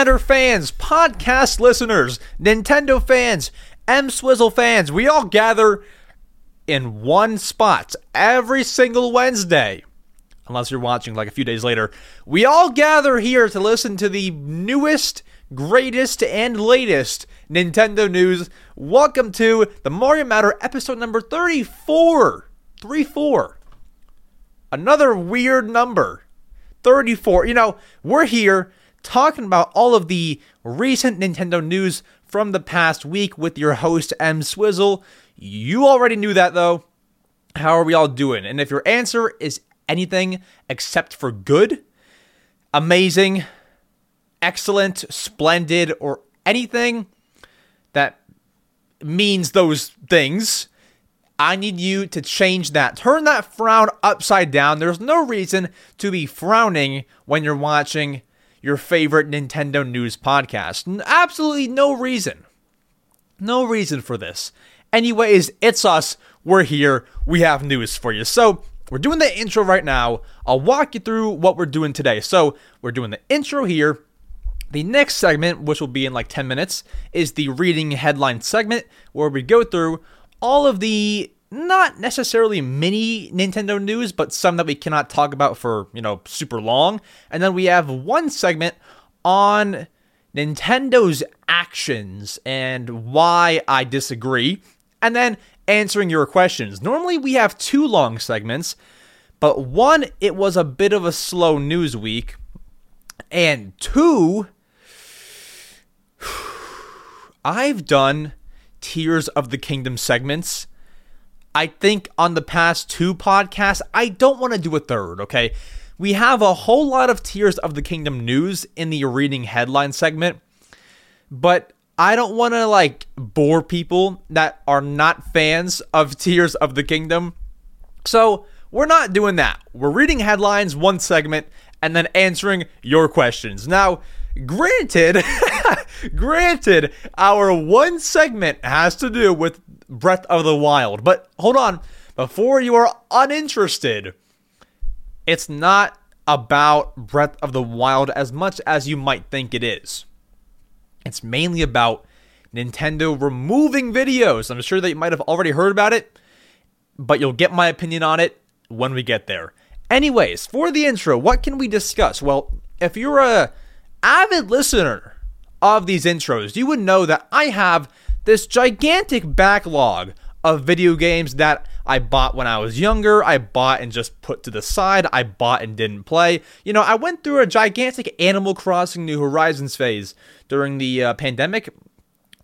Fans, podcast listeners, Nintendo fans, EmSwizzle fans, we all gather in one spot every single Wednesday. Unless you're watching like a few days later, we all gather here to listen to the newest, greatest, and latest Nintendo news. Welcome to the Mario Matter episode number 34. 34. Another weird number. 34. You know, we're here talking about all of the recent Nintendo news from the past week with your host, EmSwizzle. You already knew that though. How are we all doing? And if your answer is anything except for good, amazing, excellent, splendid, or anything that means those things, I need you to change that. Turn that frown upside down. There's no reason to be frowning when you're watching your favorite Nintendo news podcast. Absolutely no reason. No reason for this. Anyways, it's us. We're here. We have news for you. So, we're doing the intro right now. I'll walk you through what we're doing today. So, we're doing the intro here. The next segment, which will be in like 10 minutes, is the reading headline segment where we go through all of the not necessarily mini Nintendo news, but some that we cannot talk about for, you know, super long. And then we have one segment on Nintendo's actions and why I disagree. And then answering your questions. Normally we have two long segments, but one, it was a bit of a slow news week. And two, I've done Tears of the Kingdom segments I think on the past two podcasts, I don't want to do a third, okay? We have a whole lot of Tears of the Kingdom news in the reading headline segment, but I don't want to like bore people that are not fans of Tears of the Kingdom. So, we're not doing that. We're reading headlines, one segment, and then answering your questions. Now, granted, granted, our one segment has to do with Breath of the Wild. But hold on, before you are uninterested, it's not about Breath of the Wild as much as you might think it is. It's mainly about Nintendo removing videos. I'm sure that you might have already heard about it, but you'll get my opinion on it when we get there. Anyways, for the intro, what can we discuss? Well, if you're a avid listener of these intros, you would know that I have this gigantic backlog of video games that I bought when I was younger, I bought and just put to the side, I bought and didn't play. You know, I went through a gigantic Animal Crossing New Horizons phase during the uh, pandemic,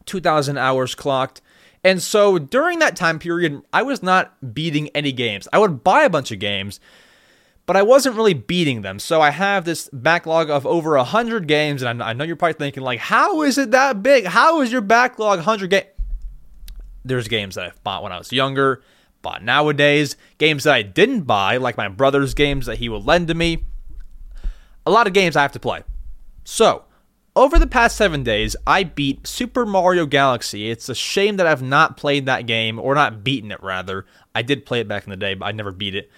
2,000 hours clocked. And so during that time period, I was not beating any games. I would buy a bunch of games, but I wasn't really beating them. So I have this backlog of over 100 games, and I know you're probably thinking, like, how is it that big? How is your backlog 100 games? There's games that I've bought when I was younger, bought nowadays, games that I didn't buy, like my brother's games that he will lend to me. A lot of games I have to play. So, over the past seven days, I beat Super Mario Galaxy. It's a shame that I've not played that game, or not beaten it, rather. I did play it back in the day, but I never beat it.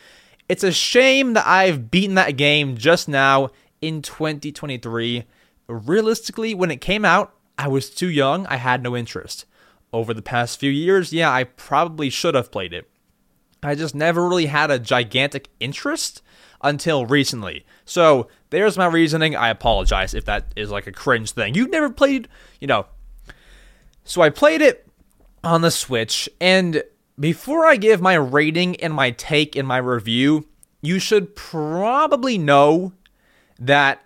It's a shame that I've beaten that game just now in 2023. Realistically, when it came out, I was too young, I had no interest. Over the past few years, yeah, I probably should have played it. I just never really had a gigantic interest until recently. So there's my reasoning. I apologize if that is like a cringe thing. You've never played, you know. So I played it on the Switch, and before I give my rating and my take and my review, you should probably know that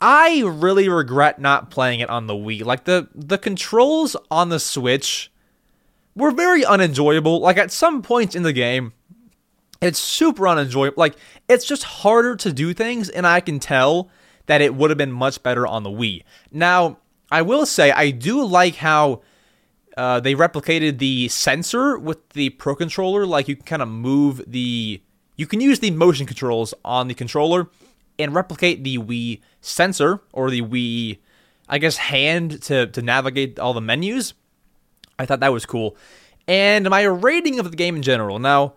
I really regret not playing it on the Wii. Like the the controls on the Switch were very unenjoyable. Like at some points in the game, it's super unenjoyable. Like it's just harder to do things and I can tell that it would have been much better on the Wii. Now, I will say I do like how uh, they replicated the sensor with the Pro controller. Like you can kind of move the, you can use the motion controls on the controller and replicate the Wii sensor or the Wii, I guess, hand to to navigate all the menus. I thought that was cool. And my rating of the game in general. Now,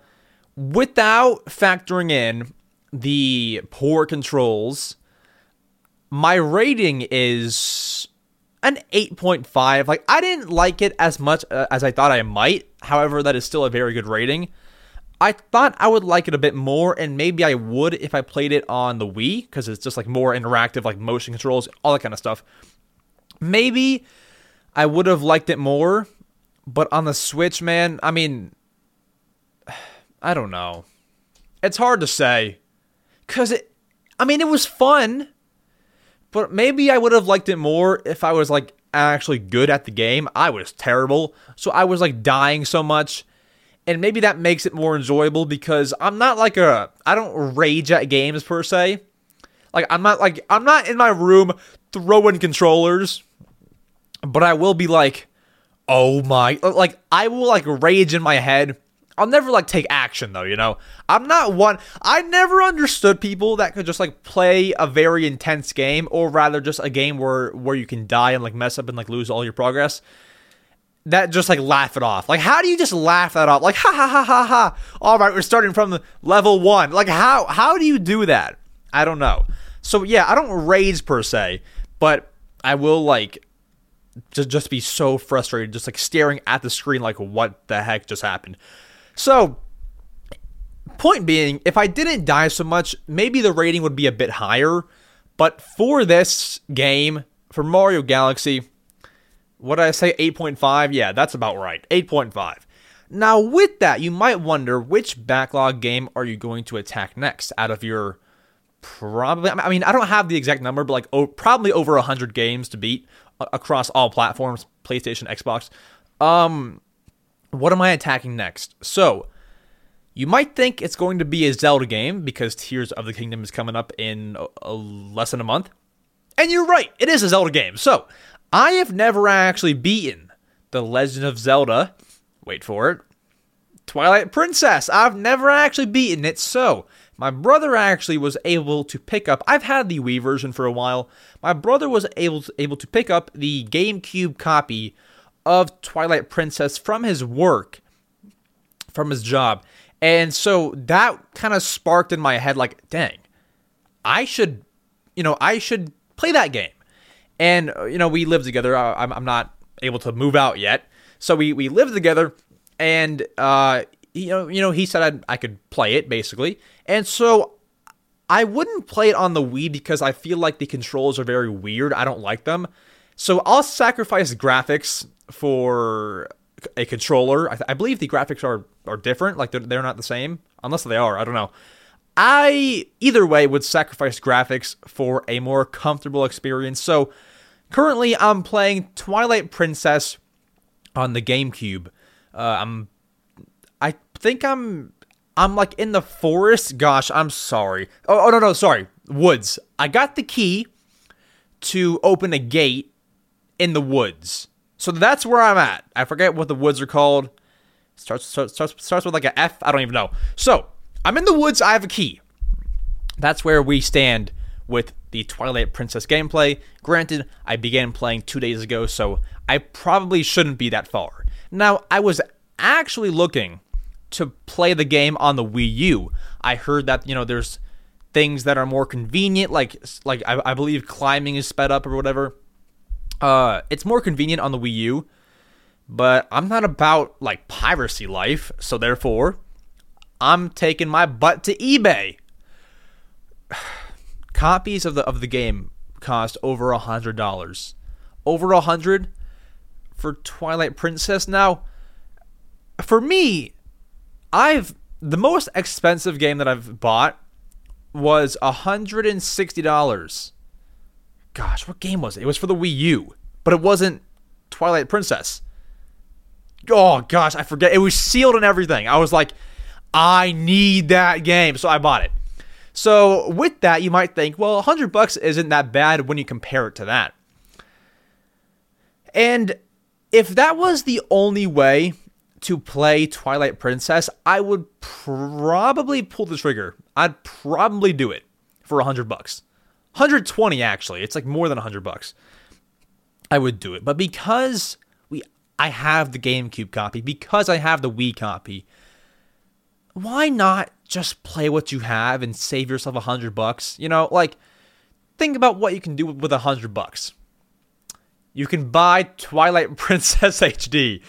without factoring in the poor controls, my rating is an 8.5. Like I didn't like it as much uh, as I thought I might. However, that is still a very good rating. I thought I would like it a bit more, and maybe I would if I played it on the Wii because it's just like more interactive, like motion controls, all that kind of stuff. Maybe I would have liked it more, but on the Switch, man, I mean, I don't know. It's hard to say because it. I mean, it was fun, but maybe I would have liked it more if I was like actually good at the game. I was terrible, so I was like dying so much and maybe that makes it more enjoyable because I'm not like a I don't rage at games per se. Like I'm not like I'm not in my room throwing controllers, but I will be like, "Oh my." Like I will like rage in my head. I'll never like take action though, you know. I'm not one I never understood people that could just like play a very intense game or rather just a game where where you can die and like mess up and like lose all your progress that just like laugh it off. Like, how do you just laugh that off? Like, ha ha ha ha ha. All right, we're starting from level one. Like, how how do you do that? I don't know. So yeah, I don't rage per se, but I will like just just be so frustrated, just like staring at the screen, like what the heck just happened. So, point being, if I didn't die so much, maybe the rating would be a bit higher. But for this game, for Mario Galaxy, what did I say? 8.5? Yeah, that's about right. 8.5. Now, with that, you might wonder which backlog game are you going to attack next out of your probably I mean, I don't have the exact number, but like oh, probably over 100 games to beat across all platforms, PlayStation, Xbox. Um what am I attacking next? So, you might think it's going to be a Zelda game because Tears of the Kingdom is coming up in a, a less than a month. And you're right, it is a Zelda game. So, I have never actually beaten The Legend of Zelda. Wait for it. Twilight Princess. I've never actually beaten it, so my brother actually was able to pick up. I've had the Wii version for a while. My brother was able to, able to pick up the GameCube copy of Twilight Princess from his work, from his job. And so that kind of sparked in my head like, dang, I should, you know, I should play that game. And, uh, you know, we live together. I'm, I'm not able to move out yet. So we, we live together. And, uh, you know, you know, he said I'd, I could play it basically. And so I wouldn't play it on the Wii because I feel like the controls are very weird. I don't like them. So I'll sacrifice graphics for a controller. I, th- I, believe the graphics are are different. Like they're, they're not the same, unless they are. I don't know. I either way would sacrifice graphics for a more comfortable experience. So Currently, I'm playing Twilight Princess on the GameCube. Uh, I'm, I think I'm, I'm like in the forest. Gosh, I'm sorry. Oh, oh no, no, sorry. Woods. I got the key to open a gate in the woods. So that's where I'm at. I forget what the woods are called. Starts starts starts, starts with like a F. I don't even know. So I'm in the woods. I have a key. That's where we stand with the Twilight Princess gameplay. Granted, I began playing two days ago, so I probably shouldn't be that far. Now, I was actually looking to play the game on the Wii U. I heard that, you know, there's things that are more convenient, like like I, I believe climbing is sped up or whatever. Uh, it's more convenient on the Wii U, but I'm not about like piracy life, so therefore, I'm taking my butt to eBay. Copies of the of the game cost over a hundred dollars. Over a hundred for Twilight Princess. Now, for me, I've the most expensive game that I've bought was a hundred and sixty dollars. Gosh, what game was it? It was for the Wii U, but it wasn't Twilight Princess. Oh gosh, I forget. It was sealed and everything. I was like, I need that game, so I bought it. So with that, you might think, well, 100 bucks isn't that bad when you compare it to that. And if that was the only way to play Twilight Princess, I would probably pull the trigger. I'd probably do it for 100 bucks. 120 actually. It's like more than 100 bucks. I would do it. But because we I have the GameCube copy, because I have the Wii copy, why not just play what you have and save yourself a hundred bucks? You know, like think about what you can do with a hundred bucks. You can buy Twilight Princess HD,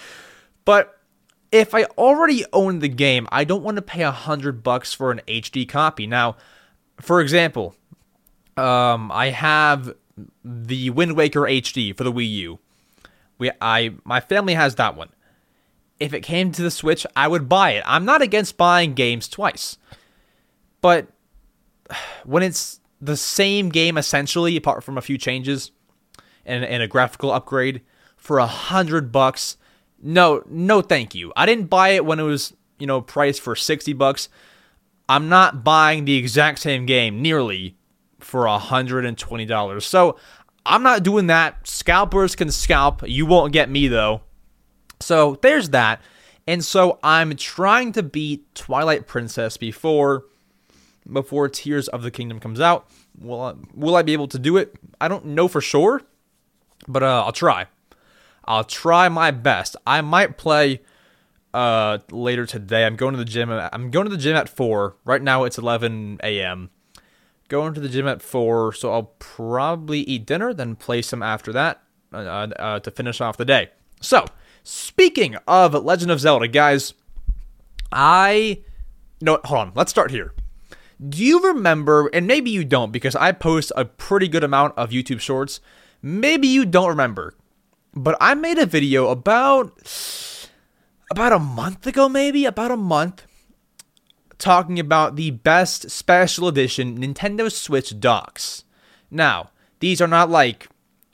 but if I already own the game, I don't want to pay a hundred bucks for an HD copy. Now, for example, um, I have the Wind Waker HD for the Wii U. We, I, my family has that one. If it came to the Switch, I would buy it. I'm not against buying games twice, but when it's the same game essentially, apart from a few changes and, and a graphical upgrade, for a hundred bucks no, no, thank you. I didn't buy it when it was, you know, priced for 60 bucks. I'm not buying the exact same game nearly for $120. So I'm not doing that. Scalpers can scalp. You won't get me though. So there's that. And so I'm trying to beat Twilight Princess before before Tears of the Kingdom comes out. Will I, will I be able to do it? I don't know for sure, but uh, I'll try. I'll try my best. I might play uh, later today. I'm going to the gym. I'm going to the gym at four. Right now it's 11 a.m. Going to the gym at four, so I'll probably eat dinner, then play some after that uh, uh, to finish off the day. So, speaking of Legend of Zelda, guys, I no hold on. Let's start here. Do you remember? And maybe you don't, because I post a pretty good amount of YouTube Shorts. Maybe you don't remember but I made a video about about a month ago, maybe about a month, talking about the best special edition Nintendo Switch docks. Now, these are not like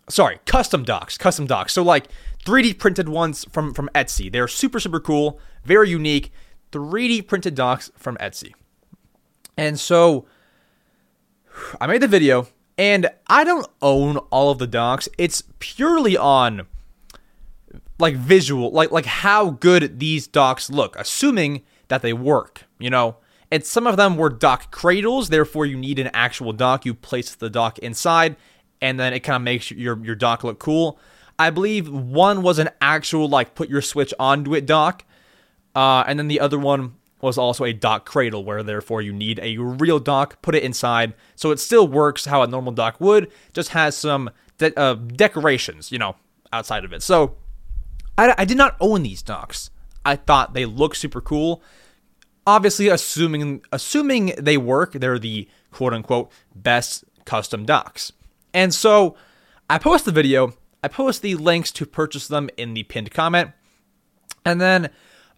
sorry, custom docks, custom docks. So like 3D printed ones from from Etsy. They're super super cool, very unique. 3D printed docks from Etsy. And so I made the video and I don't own all of the docks. It's purely on like visual, like like how good these docks look, assuming that they work, you know. And some of them were dock cradles, therefore you need an actual dock. You place the dock inside, and then it kind of makes your your dock look cool. I believe one was an actual like put your switch onto it dock, uh, and then the other one was also a dock cradle, where therefore you need a real dock, put it inside, so it still works how a normal dock would, just has some de- uh, decorations, you know, outside of it. So I, I did not own these docks. I thought they looked super cool. Obviously, assuming assuming they work, they're the quote unquote best custom docks. And so I post the video, I post the links to purchase them in the pinned comment. And then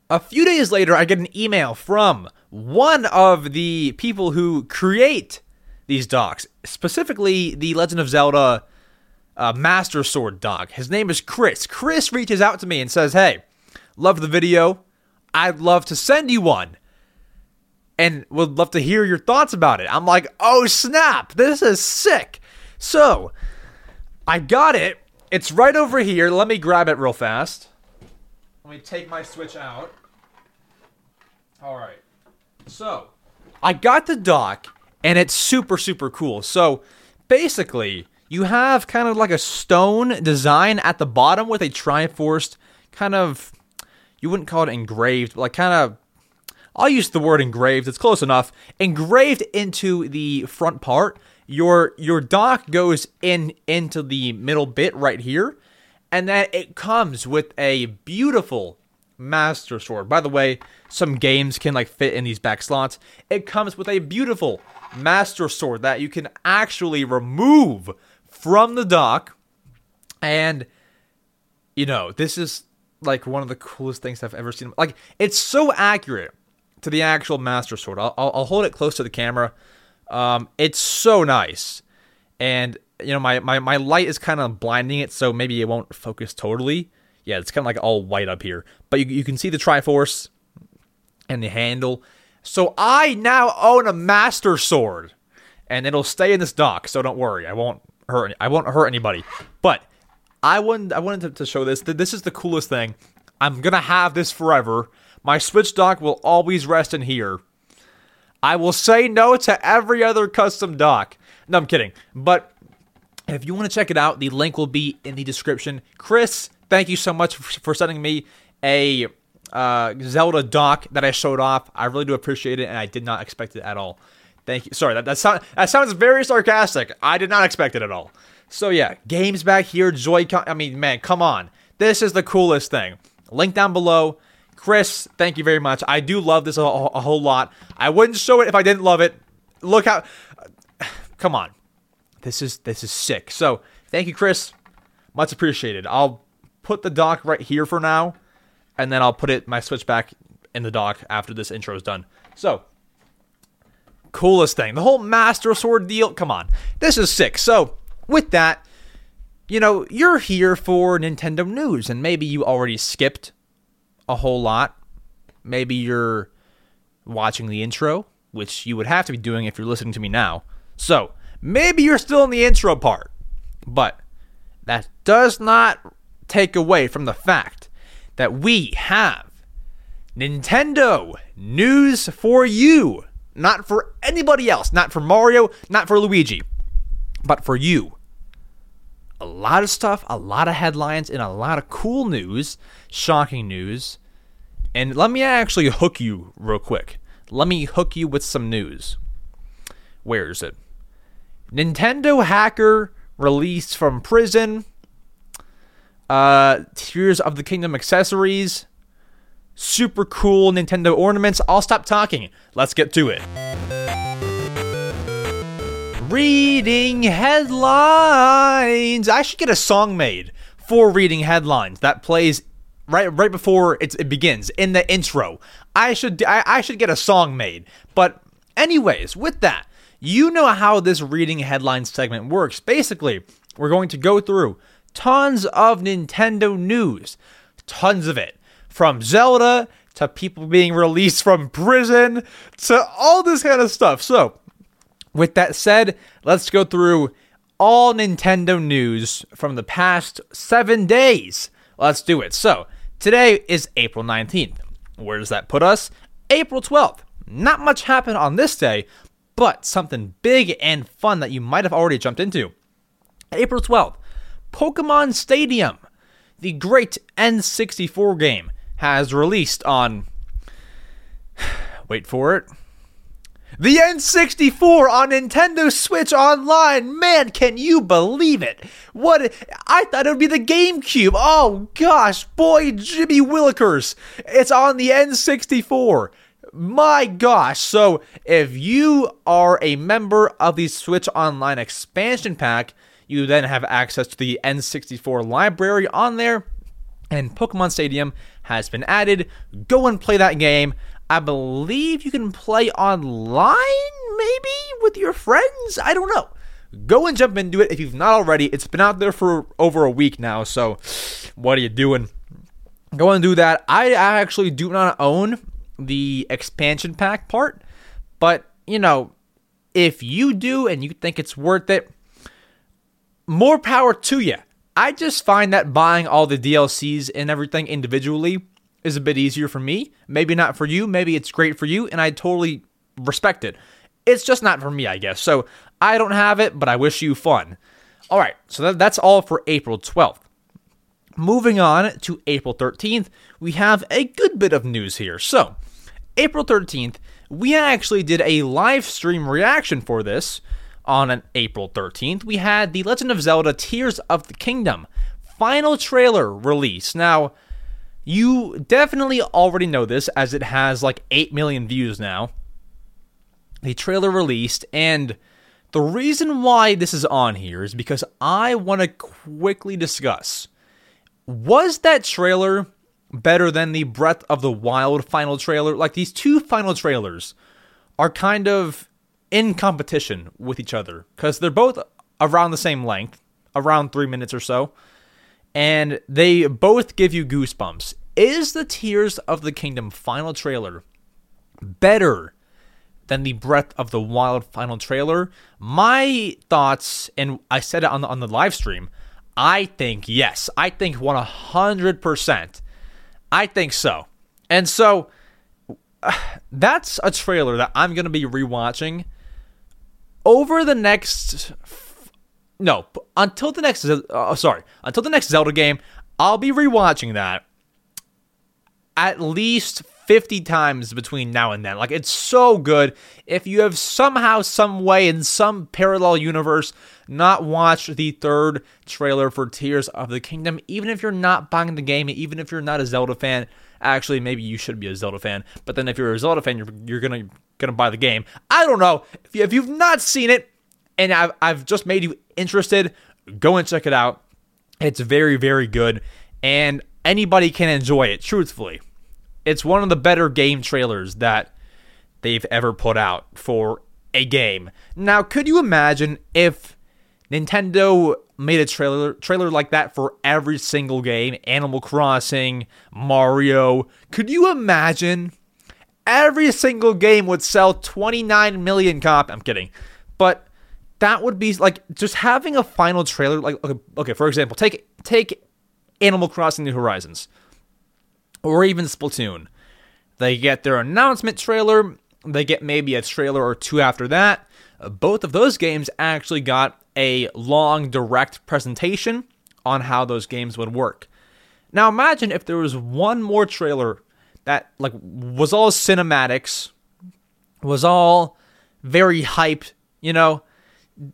a few days later, I get an email from one of the people who create these docks, specifically the Legend of Zelda uh, Master Sword dock. His name is Chris. Chris reaches out to me and says, Hey, love the video. I'd love to send you one and would love to hear your thoughts about it. I'm like, Oh, snap. This is sick. So I got it. It's right over here. Let me grab it real fast. Let me take my Switch out. All right. So, I got the dock, and it's super, super cool. So, basically, you have kind of like a stone design at the bottom with a Triforce kind of, you wouldn't call it engraved, but like kind of, I'll use the word engraved, it's close enough, engraved into the front part. Your your dock goes in into the middle bit right here, and then it comes with a beautiful Master Sword. By the way, some games can like fit in these back slots. It comes with a beautiful Master Sword that you can actually remove from the dock. And, you know, this is like one of the coolest things I've ever seen. Like, it's so accurate to the actual Master Sword. I'll, I'll, hold it close to the camera. Um, it's so nice. And, you know, my, my, my light is kind of blinding it, so maybe it won't focus totally. Yeah, it's kind of like all white up here. But you, you can see the Triforce and the handle. So I now own a Master Sword. And it'll stay in this dock, so don't worry. I won't hurt. I won't hurt anybody. But I wanted I wanted to show this. This is the coolest thing. I'm gonna have this forever. My Switch dock will always rest in here. I will say no to every other custom dock. No, I'm kidding. But if you want to check it out, the link will be in the description. Chris, thank you so much for sending me a uh, Zelda dock that I showed off. I really do appreciate it, and I did not expect it at all. Thank you. Sorry, that that, sound, that sounds very sarcastic. I did not expect it at all. So yeah, games back here, Joy-Con. I mean, man, come on. This is the coolest thing. Link down below. Chris, thank you very much. I do love this a, a whole lot. I wouldn't show it if I didn't love it. Look how. Come on, this is this is sick. So thank you, Chris. Much appreciated. I'll put the dock right here for now, and then I'll put it my switch back in the dock after this intro is done. So coolest thing, the whole Master Sword deal. Come on, this is sick. So with that, you know, you're here for Nintendo news, and maybe you already skipped a whole lot. Maybe you're watching the intro, which you would have to be doing if you're listening to me now. So maybe you're still in the intro part, but that does not take away from the fact that we have Nintendo news for you. Not for anybody else, not for Mario, not for Luigi, but for you a lot of stuff, a lot of headlines, and a lot of cool news, shocking news. And let me actually hook you real quick. Let me hook you with some news. Where is it? Nintendo hacker released from prison. Uh, Tears of the Kingdom accessories. Super cool Nintendo ornaments. I'll stop talking. Let's get to it reading headlines. I should get a song made for reading headlines that plays right right before it, begins in the intro. I should I, I should get a song made. But anyways, with that, you know how this reading headline segment works. Basically, we're going to go through tons of Nintendo news, tons of it, from Zelda to people being released from prison to all this kind of stuff. So with that said, let's go through all Nintendo news from the past seven days. Let's do it. So, today is April 19th. Where does that put us? April 12th. Not much happened on this day, but something big and fun that you might have already jumped into. April 12th, Pokemon Stadium, the great N64 game, has released on. Wait for it. The N64 on Nintendo Switch Online. Man, can you believe it? What I thought it would be the GameCube. Oh gosh, boy, Jimmy Willikers. It's on the N64. My gosh. So, if you are a member of the Switch Online expansion pack, you then have access to the N64 library on there, and Pokemon Stadium has been added. Go and play that game. I believe you can play online, maybe with your friends. I don't know. Go and jump into it if you've not already. It's been out there for over a week now, so what are you doing? Go and do that. I actually do not own the expansion pack part, but you know, if you do and you think it's worth it, more power to you. I just find that buying all the DLCs and everything individually is a bit easier for me. Maybe not for you. Maybe it's great for you, and I totally respect it. It's just not for me, I guess. So I don't have it, but I wish you fun. All right, so that, that's all for April 12th. Moving on to April 13th, we have a good bit of news here. So, April 13th, we actually did a live stream reaction for this on an April 13th. We had The Legend of Zelda Tears of the Kingdom final trailer release. Now, you definitely already know this as it has like 8 million views now. The trailer released, and the reason why this is on here is because I want to quickly discuss was that trailer better than the Breath of the Wild final trailer? Like these two final trailers are kind of in competition with each other because they're both around the same length, around three minutes or so and they both give you goosebumps. Is the Tears of the Kingdom final trailer better than the Breath of the Wild final trailer? My thoughts, and I said it on the, on the live stream, I think yes. I think 100%. I think so. And so uh, that's a trailer that I'm going to be rewatching over the next no, until the next uh, sorry, until the next Zelda game, I'll be rewatching that at least 50 times between now and then. Like, it's so good. If you have somehow, some way, in some parallel universe, not watched the third trailer for Tears of the Kingdom, even if you're not buying the game, even if you're not a Zelda fan, actually, maybe you should be a Zelda fan. But then if you're a Zelda fan, you're, you're gonna gonna buy the game. I don't know. If, you, if you've not seen it, and I've, I've just made you interested, go and check it out. It's very, very good. And anybody can enjoy it, truthfully. It's one of the better game trailers that they've ever put out for a game. Now, could you imagine if Nintendo made a trailer trailer like that for every single game, Animal Crossing, Mario? Could you imagine every single game would sell 29 million copies? I'm kidding. But that would be like just having a final trailer like okay, okay for example, take take Animal Crossing New Horizons, or even Splatoon. They get their announcement trailer, they get maybe a trailer or two after that. Uh, both of those games actually got a long direct presentation on how those games would work. Now imagine if there was one more trailer that like was all cinematics, was all very hyped, you know,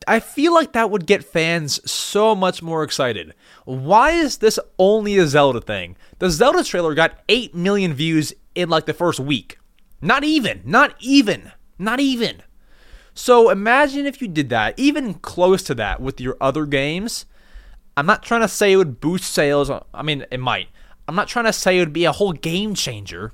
I feel like that would get fans so much more excited. Why is this only a Zelda thing? The Zelda trailer got 8 million views in like the first week. Not even, not even, not even. So imagine if you did that, even close to that with your other games. I'm not trying to say it would boost sales. I mean, it might. I'm not trying to say it would be a whole game changer,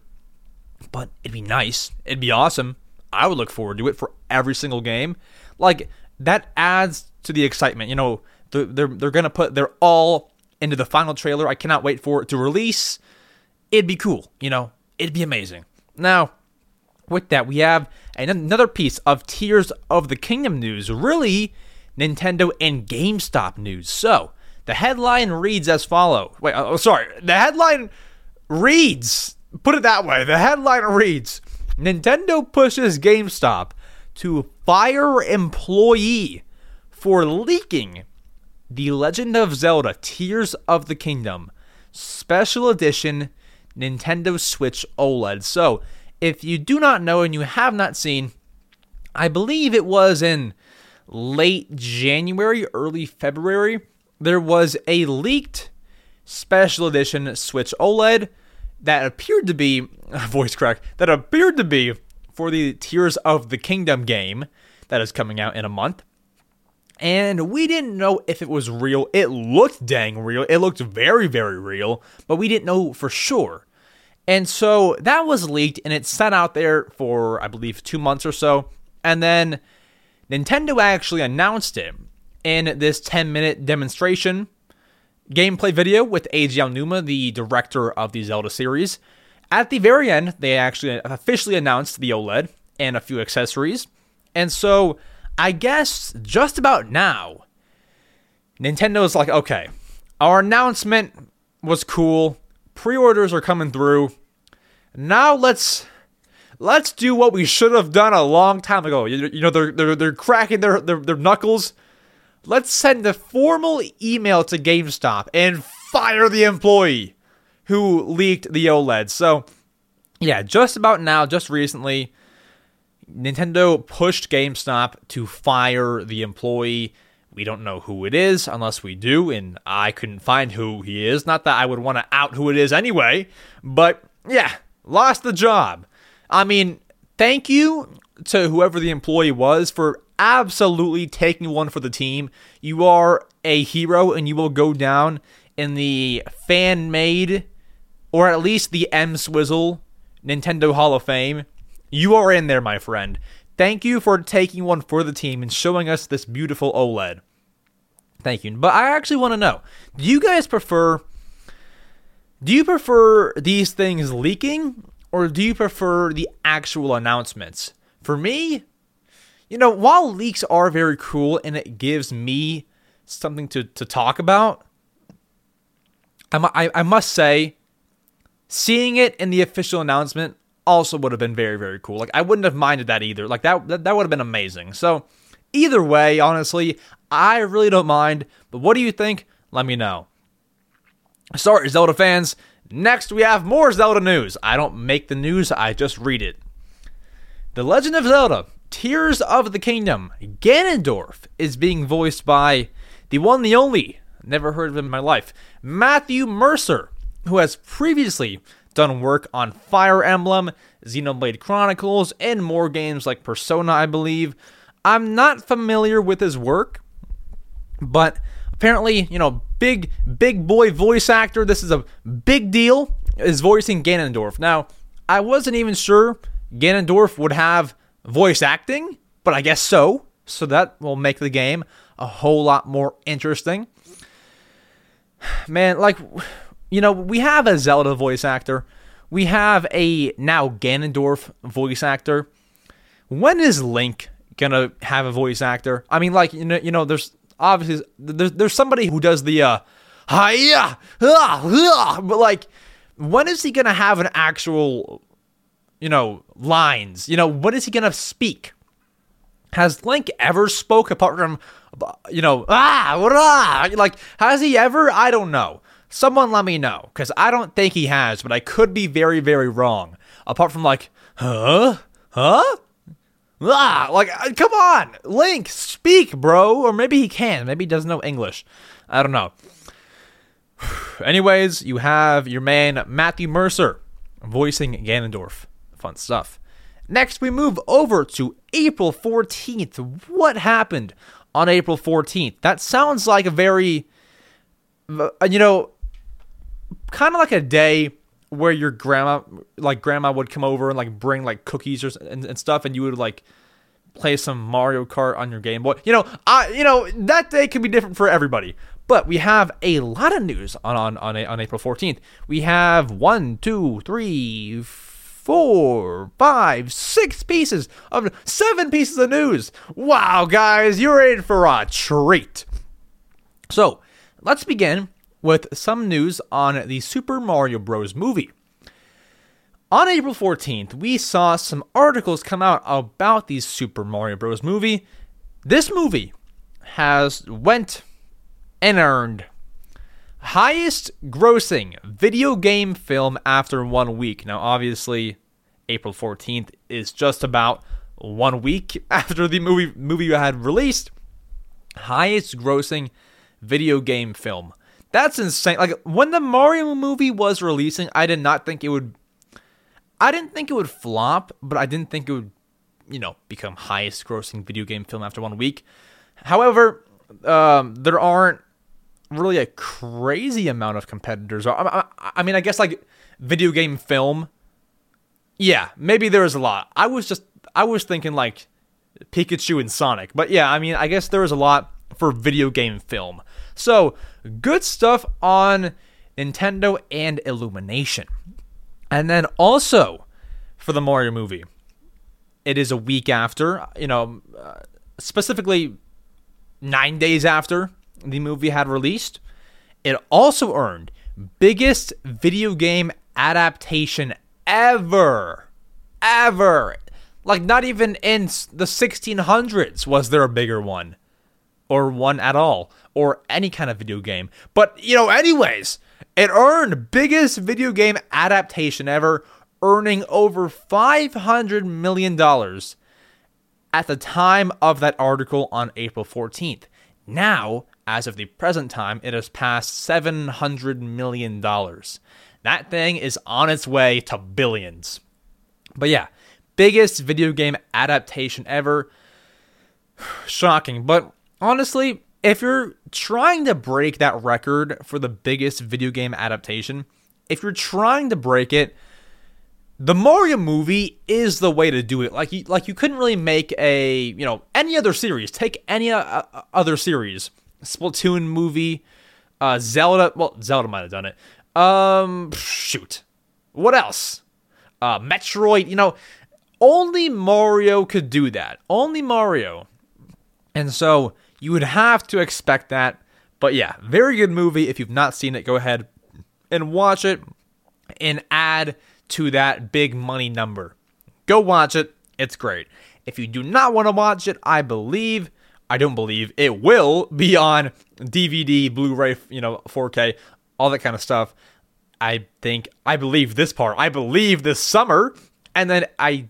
but it'd be nice. It'd be awesome. I would look forward to it for every single game. Like, that adds to the excitement. You know, they're they're, they're gonna put their all into the final trailer. I cannot wait for it to release. It'd be cool. You know, it'd be amazing. Now, with that, we have another piece of Tears of the Kingdom news. Really, Nintendo and GameStop news. So the headline reads as follow. Wait, oh, sorry. The headline reads. Put it that way. The headline reads: Nintendo pushes GameStop to fire employee for leaking The Legend of Zelda Tears of the Kingdom Special Edition Nintendo Switch OLED. So, if you do not know and you have not seen, I believe it was in late January, early February, there was a leaked special edition Switch OLED that appeared to be voice crack that appeared to be for the Tears of the Kingdom game that is coming out in a month. And we didn't know if it was real. It looked dang real. It looked very, very real, but we didn't know for sure. And so that was leaked and it sat out there for, I believe, two months or so. And then Nintendo actually announced it in this 10 minute demonstration gameplay video with Eiji Aonuma, the director of the Zelda series. At the very end, they actually officially announced the OLED and a few accessories. And so, I guess just about now, Nintendo's like, okay, our announcement was cool. Pre-orders are coming through. Now let's let's do what we should have done a long time ago. You, you know, they're, they're they're cracking their, their their knuckles. Let's send a formal email to GameStop and fire the employee who leaked the OLED. So, yeah, just about now, just recently, Nintendo pushed GameStop to fire the employee. We don't know who it is unless we do, and I couldn't find who he is. Not that I would want to out who it is anyway, but yeah, lost the job. I mean, thank you to whoever the employee was for absolutely taking one for the team. You are a hero and you will go down in the fan made or at least the EmSwizzle Nintendo Hall of Fame. You are in there, my friend. Thank you for taking one for the team and showing us this beautiful OLED. Thank you. But I actually want to know, do you guys prefer do you prefer these things leaking or do you prefer the actual announcements? For me, you know, while leaks are very cool and it gives me something to, to talk about, I, I, I must say seeing it in the official announcement also would have been very very cool. Like I wouldn't have minded that either. Like that that, that would have been amazing. So either way, honestly, I really don't mind. But what do you think? Let me know. Sorry, Zelda fans. Next, we have more Zelda news. I don't make the news, I just read it. The Legend of Zelda Tears of the Kingdom Ganondorf is being voiced by the one, the only, never heard of him in my life, Matthew Mercer, who has previously done work on Fire Emblem, Xenoblade Chronicles, and more games like Persona, I believe. I'm not familiar with his work, but apparently, you know, big, big boy voice actor. This is a big deal, is voicing Ganondorf. Now, I wasn't even sure Ganondorf would have voice acting, but I guess so. So that will make the game a whole lot more interesting. Man, like, you know, we have a Zelda voice actor. We have a now Ganondorf voice actor. When is Link gonna have a voice actor? I mean, like, you know, you know, there's obviously there's there's somebody who does the uh, hiya, ah, but like, when is he gonna have an actual, you know, lines? You know, when is he gonna speak? Has Link ever spoke apart from, you know, ah, ah, like, has he ever? I don't know. Someone let me know, because I don't think he has, but I could be very, very wrong. Apart from like, huh? Huh? Ah, like, uh, come on, Link, speak, bro. Or maybe he can. Maybe he doesn't know English. I don't know. Anyways, you have your man Matthew Mercer voicing Ganondorf. Fun stuff. Next, we move over to April 14th. What happened on April 14th? That sounds like a very, uh, you know, kind of like a day where your grandma, like grandma, would come over and like bring like cookies or and, and stuff, and you would like play some Mario Kart on your Game Boy. You know, I you know that day could be different for everybody. But we have a lot of news on on on, on April 14th. We have one, two, three, four, five, six pieces of seven pieces of news. Wow, guys, you're in for a treat. So let's begin with some news on the Super Mario Bros. movie. On April 14th, we saw some articles come out about the Super Mario Bros. movie. This movie has went and earned highest grossing video game film after one week. Now, obviously, April 14th is just about one week after the movie movie had released. Highest grossing video game film. That's insane. Like when the Mario movie was releasing, I did not think it would I didn't think it would flop, but I didn't think it would, you know, become highest grossing video game film after one week. However, um, there aren't really a crazy amount of competitors. I, I, I mean, I guess like video game film. Yeah, maybe there is a lot. I was just I was thinking like Pikachu and Sonic, but yeah, I mean, I guess there is a lot for video game film. So, good stuff on Nintendo and Illumination. And then also for the Mario movie, it is a week after, you know, uh, specifically nine days after the movie had released. It also earned biggest video game adaptation ever. Ever. Like, not even in the 1600s was there a bigger one or one at all, or any kind of video game. But, you know, anyways, it earned biggest video game adaptation ever, earning over $500 million at the time of that article on April 14th. Now, as of the present time, it has passed $700 million. That thing is on its way to billions. But yeah, biggest video game adaptation ever. Shocking. But honestly, if you're trying to break that record for the biggest video game adaptation, if you're trying to break it, the Mario movie is the way to do it. Like you, like you couldn't really make a, you know, any other series. Take any uh, uh other series. Splatoon movie, uh Zelda, well, Zelda might have done it. Um shoot. What else? Uh Metroid, you know, only Mario could do that. Only Mario. And so you would have to expect that. But yeah, very good movie. If you've not seen it, go ahead and watch it and add to that big money number. Go watch it. It's great. If you do not want to watch it, I believe, I don't believe, it will be on DVD, Blu ray, you know, 4K, all that kind of stuff. I think I believe this part. I believe this summer, and then I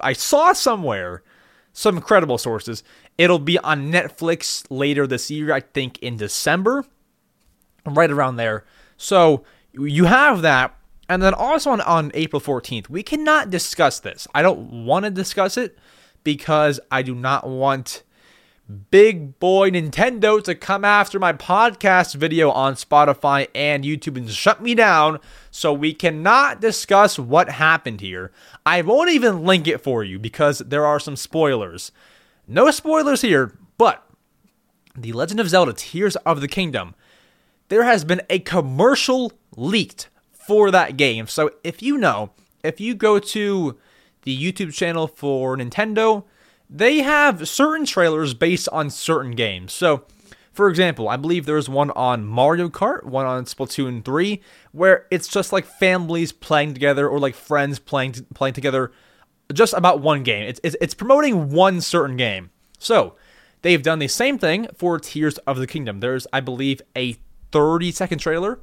I saw somewhere some credible sources. It'll be on Netflix later this year, I think in December, right around there. So you have that, and then also on, on April 14th, we cannot discuss this. I don't want to discuss it because I do not want big boy Nintendo to come after my podcast video on Spotify and YouTube and shut me down. So we cannot discuss what happened here. I won't even link it for you because there are some spoilers. No spoilers here, but The Legend of Zelda Tears of the Kingdom, there has been a commercial leaked for that game. So if you know, if you go to the YouTube channel for Nintendo, they have certain trailers based on certain games. So, for example, I believe there's one on Mario Kart, one on Splatoon 3, where it's just like families playing together or like friends playing playing together just about one game. It's, it's, it's promoting one certain game. So, they've done the same thing for Tears of the Kingdom. There's, I believe, a 30 second trailer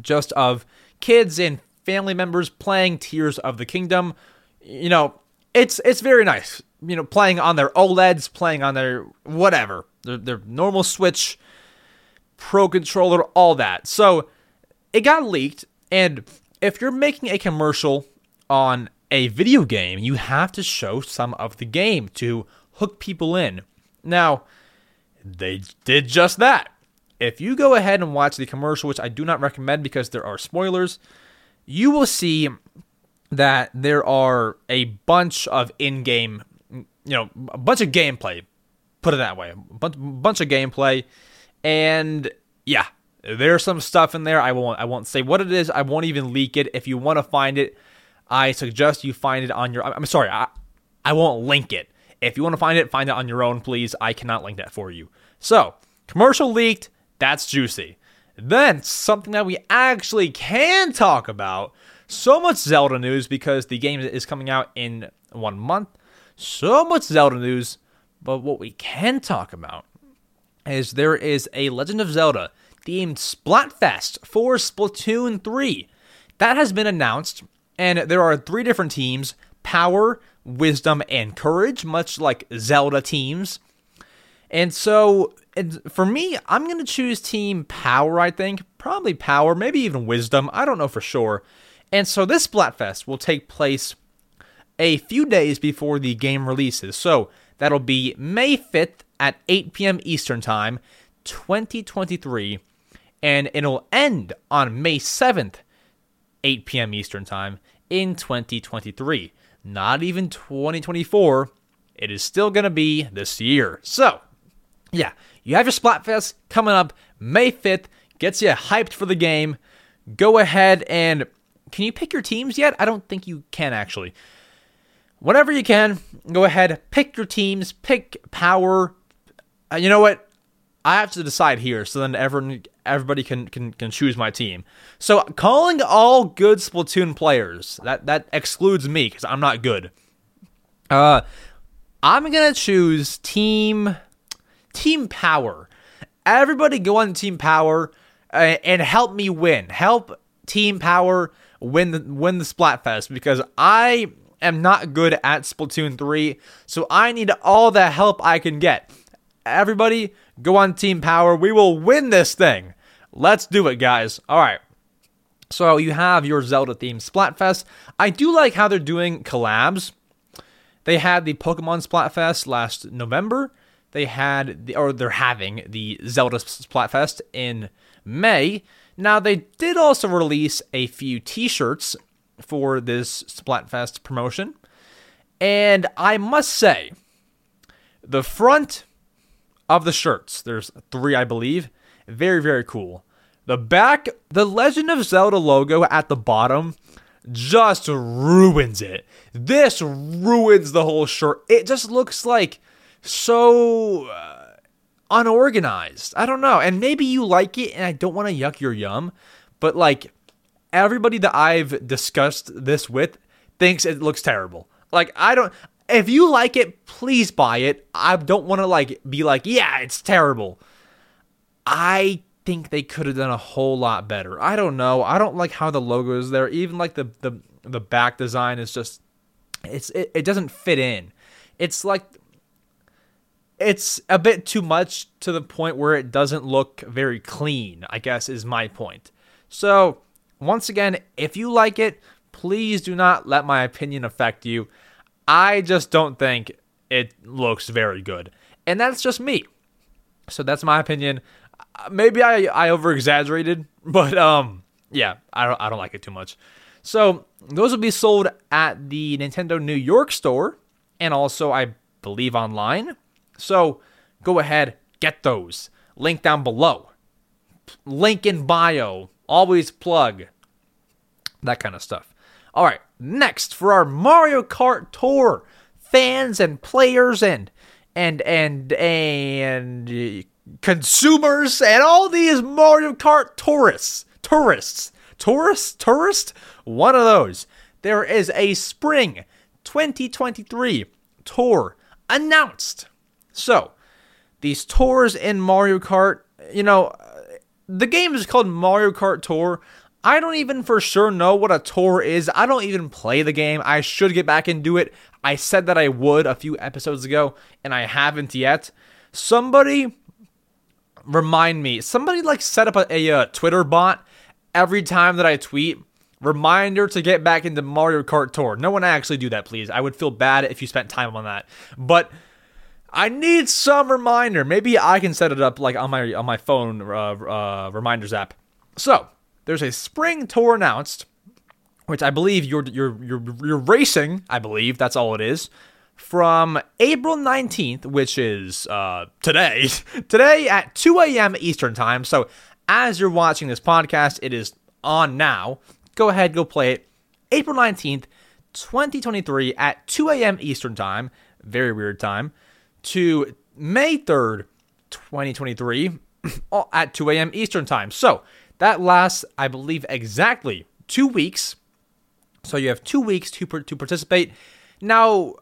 just of kids and family members playing Tears of the Kingdom. You know, it's it's very nice you know, playing on their OLEDs, playing on their whatever, their, their normal Switch, Pro controller, all that. So it got leaked, and if you're making a commercial on a video game, you have to show some of the game to hook people in. Now, they did just that. If you go ahead and watch the commercial, which I do not recommend because there are spoilers, you will see that there are a bunch of in game you know, a bunch of gameplay. Put it that way, a bunch, bunch of gameplay, and yeah, there's some stuff in there. I won't, I won't say what it is. I won't even leak it. If you want to find it, I suggest you find it on your. I'm sorry, I, I won't link it. If you want to find it, find it on your own, please. I cannot link that for you. So, commercial leaked. That's juicy. Then something that we actually can talk about. So much Zelda news because the game is coming out in one month so much Zelda news, but what we can talk about is there is a Legend of Zelda themed Splatfest for Splatoon 3. That has been announced, and there are three different teams Power, Wisdom, and Courage, much like Zelda teams. And so, for me, I'm going to choose Team Power, I think. Probably Power, maybe even Wisdom. I don't know for sure. And so, this Splatfest will take place a few days before the game releases. So that'll be May 5th at 8 p.m. Eastern Time, 2023, and it'll end on May 7th, 8 p.m. Eastern Time in 2023. Not even 2024. It is still going to be this year. So, yeah, you have your Splatfest coming up May 5th. Gets you hyped for the game. Go ahead and can you pick your teams yet? I don't think you can actually Whatever you can, go ahead, pick your teams, pick power. Uh, you know what? I have to decide here, so then everyone, everybody can, can can choose my team. So calling all good Splatoon players that that excludes me because I'm not good. Uh, I'm gonna choose team team power. Everybody go on team power uh, and help me win. Help team power win the win the Splatfest because I am not good at Splatoon 3, so I need all the help I can get. Everybody, go on Team Power. We will win this thing. Let's do it, guys. All right. So you have your Zelda themed Splatfest. I do like how they're doing collabs. They had the Pokemon Splatfest last November. They had the, or they're having the Zelda Splatfest in May. Now they did also release a few T-shirts for this Splatfest promotion. And I must say, the front of the shirts, there's three, I believe, very, very cool. The back, the Legend of Zelda logo at the bottom just ruins it. This ruins the whole shirt. It just looks like so uh, unorganized. I don't know. And maybe you like it and I don't want to yuck your yum, but like everybody that I've discussed this with thinks it looks terrible. Like I don't if you like it, please buy it. I don't want to like be like, yeah, it's terrible. I think they could have done a whole lot better. I don't know. I don't like how the logo is there. Even like the the the back design is just it's it, it doesn't fit in. It's like it's a bit too much to the point where it doesn't look very clean, I guess is my point. So, once again, if you like it, please do not let my opinion affect you. I just don't think it looks very good. And that's just me. So that's my opinion. Maybe I I over exaggerated, but um yeah, I don't I don't like it too much. So those will be sold at the Nintendo New York store and also I believe online. So go ahead, get those. Link down below. Link in bio. Always plug. That kind of stuff. All right, next for our Mario Kart Tour fans and players and and and and uh, consumers and all these Mario Kart tourists, tourists, tourists, tourist, one of those. There is a spring 2023 tour announced. So, these tours in Mario Kart, you know, uh, the game is called Mario Kart Tour. I don't even for sure know what a tour is. I don't even play the game. I should get back and do it. I said that I would a few episodes ago, and I haven't yet. Somebody remind me. Somebody like set up a, a, a uh, Twitter bot every time that I tweet. Reminder to get back into Mario Kart Tour. No one actually do that, please. I would feel bad if you spent time on that. But I need some reminder. Maybe I can set it up like on my on my phone uh, uh, reminders app. So there's a spring tour announced, which I believe you're you're you're you're racing. I believe that's all it is. From April 19th, which is uh, today, today at 2 a.m. Eastern time. So, as you're watching this podcast, it is on now. Go ahead, go play it. April 19th, 2023 at 2 a.m. Eastern time. Very weird time to May 3rd, 2023 at 2 a.m. Eastern Time. So that lasts, I believe, exactly two weeks. So you have two weeks to, to participate. Now,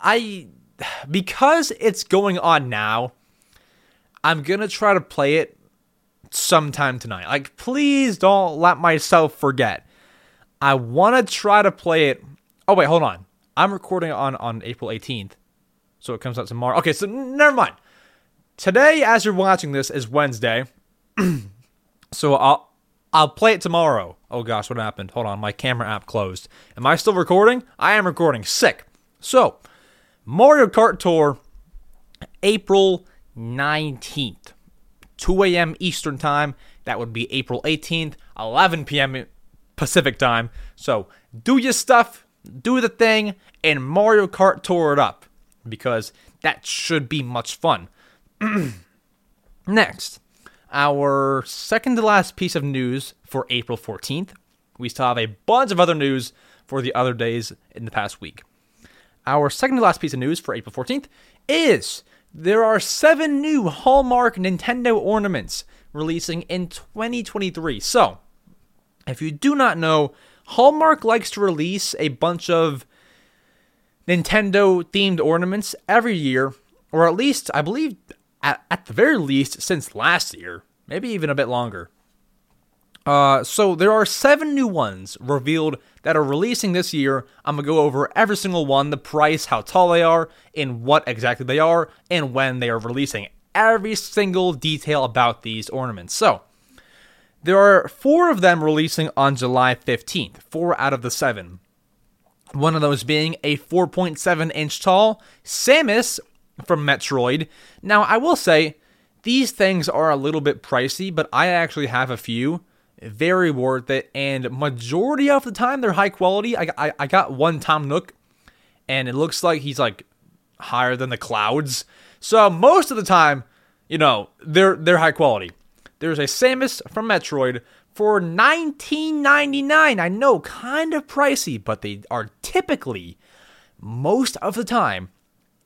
I, because it's going on now, I'm to try to play it sometime tonight. Like, please don't let myself forget. I want to try to play it. Oh, wait, hold on. I'm recording on, on April 18th. So it comes out tomorrow. Okay, so never mind. Today, as you're watching this, is Wednesday. so I'll I'll play it tomorrow. Oh gosh, what happened? Hold on, my camera app closed. Am I still recording? I am recording. Sick. So, Mario Kart Tour, April 19th, 2 a.m. Eastern Time. That would be April 18th, 11 p.m. Pacific Time. So, do your stuff, do the thing, and Mario Kart Tour it up because that should be much fun. Next, our second to last piece of news for April 14th. We still have a bunch of other news for the other days in the past week. Our second to last piece of news for April 14th is there are seven new Hallmark Nintendo ornaments releasing in 2023. So, if you do not know, Hallmark likes to release a bunch of Nintendo themed ornaments every year, or at least, I believe, at, at the very least, since last year, maybe even a bit longer. Uh, so there are seven new ones revealed that are releasing this year. I'm gonna go over every single one, the price, how tall they are, and what exactly they are, and when they are releasing. Every single detail about these ornaments. So there are four of them releasing on July 15th. Four out of the seven. One of those being a 4.7 inch tall Samus from Metroid. Now, I will say, these things are a little bit pricey, but I actually have a few. Very worth it, and majority of the time they're high quality. I, I, I got one Tom Nook, and it looks like he's like higher than the clouds. So most of the time, you know, they're they're high quality. There's a Samus from Metroid for $19.99. I know, kind of pricey, but they are typically, most of the time,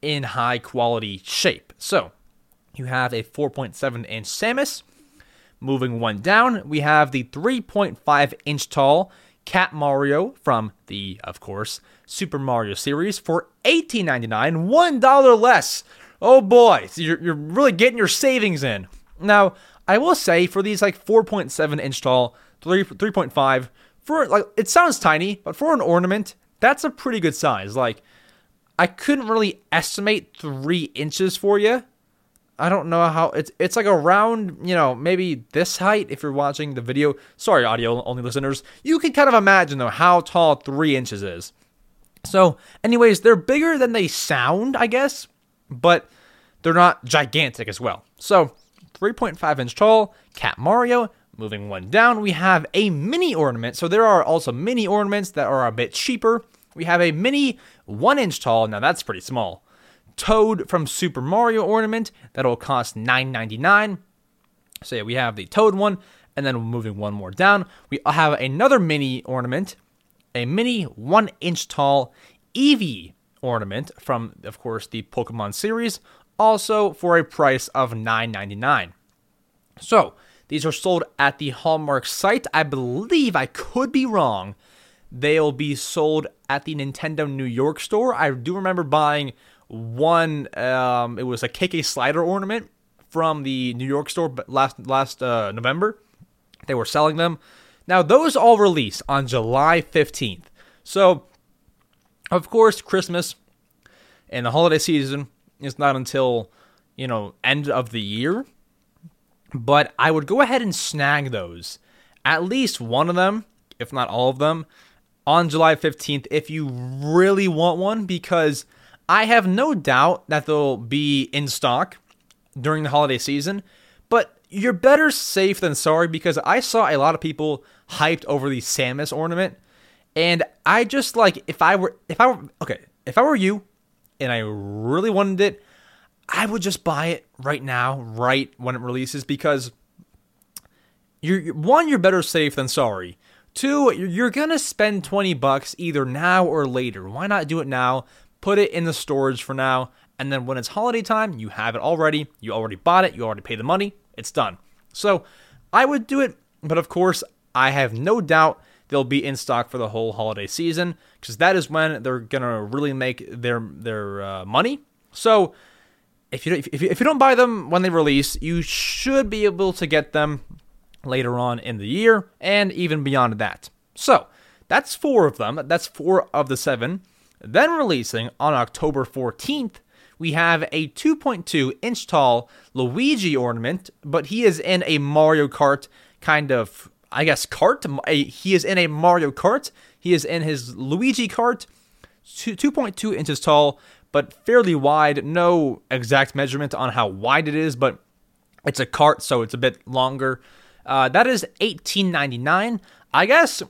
in high quality shape. So, you have a 4.7 inch Samus. Moving one down, we have the 3.5 inch tall Cat Mario from the, of course, Super Mario series for $18.99, $1 less. Oh boy, so you're, you're really getting your savings in. Now, I will say for these like 4.7 inch tall, 3 3.5 for like it sounds tiny, but for an ornament, that's a pretty good size. Like I couldn't really estimate 3 inches for you. I don't know how it's it's like around, you know, maybe this height if you're watching the video. Sorry, audio only listeners. You can kind of imagine though how tall 3 inches is. So, anyways, they're bigger than they sound, I guess, but they're not gigantic as well. So, 3.5 inch tall, Cat Mario. Moving one down, we have a mini ornament. So, there are also mini ornaments that are a bit cheaper. We have a mini one inch tall. Now, that's pretty small. Toad from Super Mario ornament that'll cost $9.99. So, yeah, we have the Toad one. And then moving one more down, we have another mini ornament a mini one inch tall Eevee ornament from, of course, the Pokemon series, also for a price of $9.99. So, these are sold at the Hallmark site. I believe I could be wrong. They'll be sold at the Nintendo New York store. I do remember buying one. Um, it was a KK Slider ornament from the New York store last last uh, November. They were selling them. Now, those all release on July 15th. So, of course, Christmas and the holiday season is not until, you know, end of the year. But I would go ahead and snag those, at least one of them, if not all of them, on July 15th if you really want one, because I have no doubt that they'll be in stock during the holiday season. But you're better safe than sorry because I saw a lot of people hyped over the Samus ornament, and I just like if I were if I were okay if I were you, and I really wanted it, I would just buy it right now, right when it releases because you're one you're better safe than sorry. Two, you're gonna spend 20 bucks either now or later. Why not do it now? Put it in the storage for now, and then when it's holiday time, you have it already. You already bought it, you already paid the money it's done. So I would do it, but of course, I have no doubt they'll be in stock for the whole holiday season because that is when they're gonna really make their their uh, money. So if you if, if you don't buy them when they release, you should be able to get them later on in the year and even beyond that. So that's four of them. That's four of the seven. Then releasing on October 14th we have a 2.2 inch tall Luigi ornament, but he is in a Mario Kart kind of, I guess, cart. He is in a Mario Kart. He is in his Luigi cart, 2.2 inches tall, but fairly wide. No exact measurement on how wide it is, but it's a cart, so it's a bit longer. Uh, that is 18.99. I guess,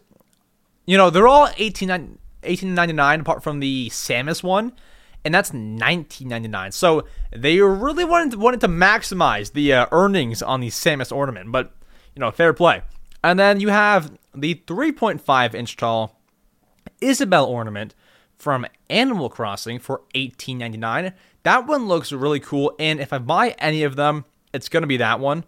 you know, they're all 18, 18.99 apart from the Samus one and that's 19.99. So they really wanted to, wanted to maximize the uh, earnings on the Samus ornament, but you know, fair play. And then you have the 3.5 inch tall Isabelle ornament from Animal Crossing for 18.99. That one looks really cool, and if I buy any of them, it's gonna be that one.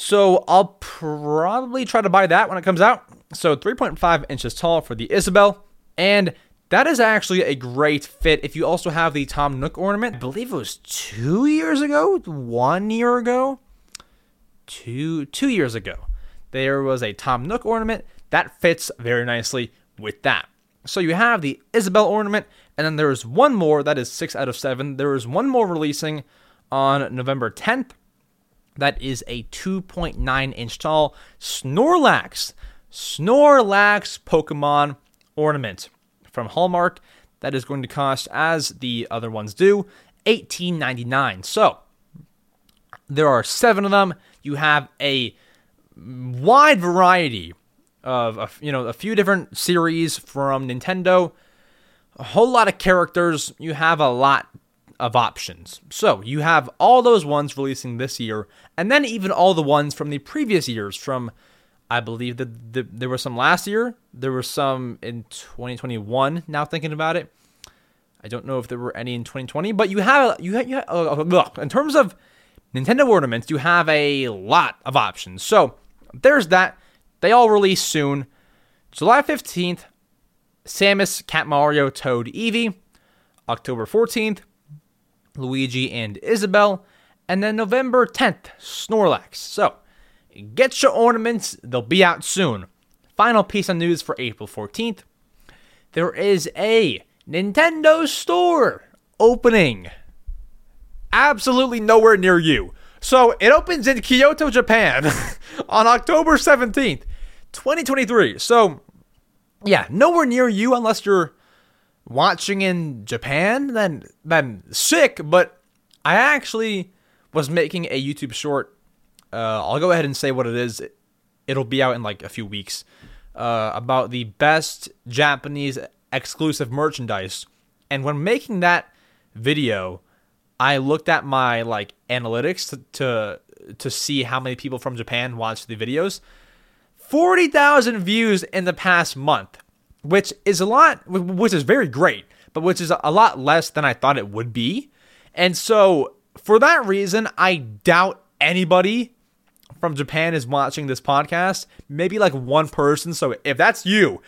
So I'll probably try to buy that when it comes out. So 3.5 inches tall for the Isabelle, and that is actually a great fit if you also have the Tom Nook ornament. I believe it was two years ago, one year ago, two two years ago. There was a Tom Nook ornament that fits very nicely with that. So you have the Isabelle ornament, and then there's one more that is six out of seven. There is one more releasing on November 10th. That is a 2.9 inch tall Snorlax, Snorlax Pokemon ornament from Hallmark. That is going to cost, as the other ones do, $18.99. So there are seven of them. You have a wide variety of, you know a few different series from Nintendo. A whole lot of characters. You have a lot of options. So you have all those ones releasing this year, and then even all the ones from the previous years from I believe that the, there were some last year. There were some in 2021. Now thinking about it, I don't know if there were any in 2020. But you have you have, you have uh, in terms of Nintendo ornaments, you have a lot of options. So there's that. They all release soon. July 15th, Samus, Cat Mario, Toad, Eevee. October 14th, Luigi and Isabelle. And then November 10th, Snorlax. So get your ornaments, they'll be out soon. Final piece of news for April 14th there is a Nintendo store opening absolutely nowhere near you. So it opens in Kyoto, Japan on October 17th, 2023. So, yeah, nowhere near you unless you're watching in Japan, then then sick, but I actually was making a YouTube short. Uh, I'll go ahead and say what it is. It'll be out in like a few weeks. Uh, about the best Japanese exclusive merchandise. And when making that video, I looked at my like analytics to to, to see how many people from Japan watched the videos. 40,000 views in the past month, which is a lot which is very great, but which is a lot less than I thought it would be. And so, for that reason, I doubt anybody from Japan is watching this podcast. Maybe like one person. So, if that's you,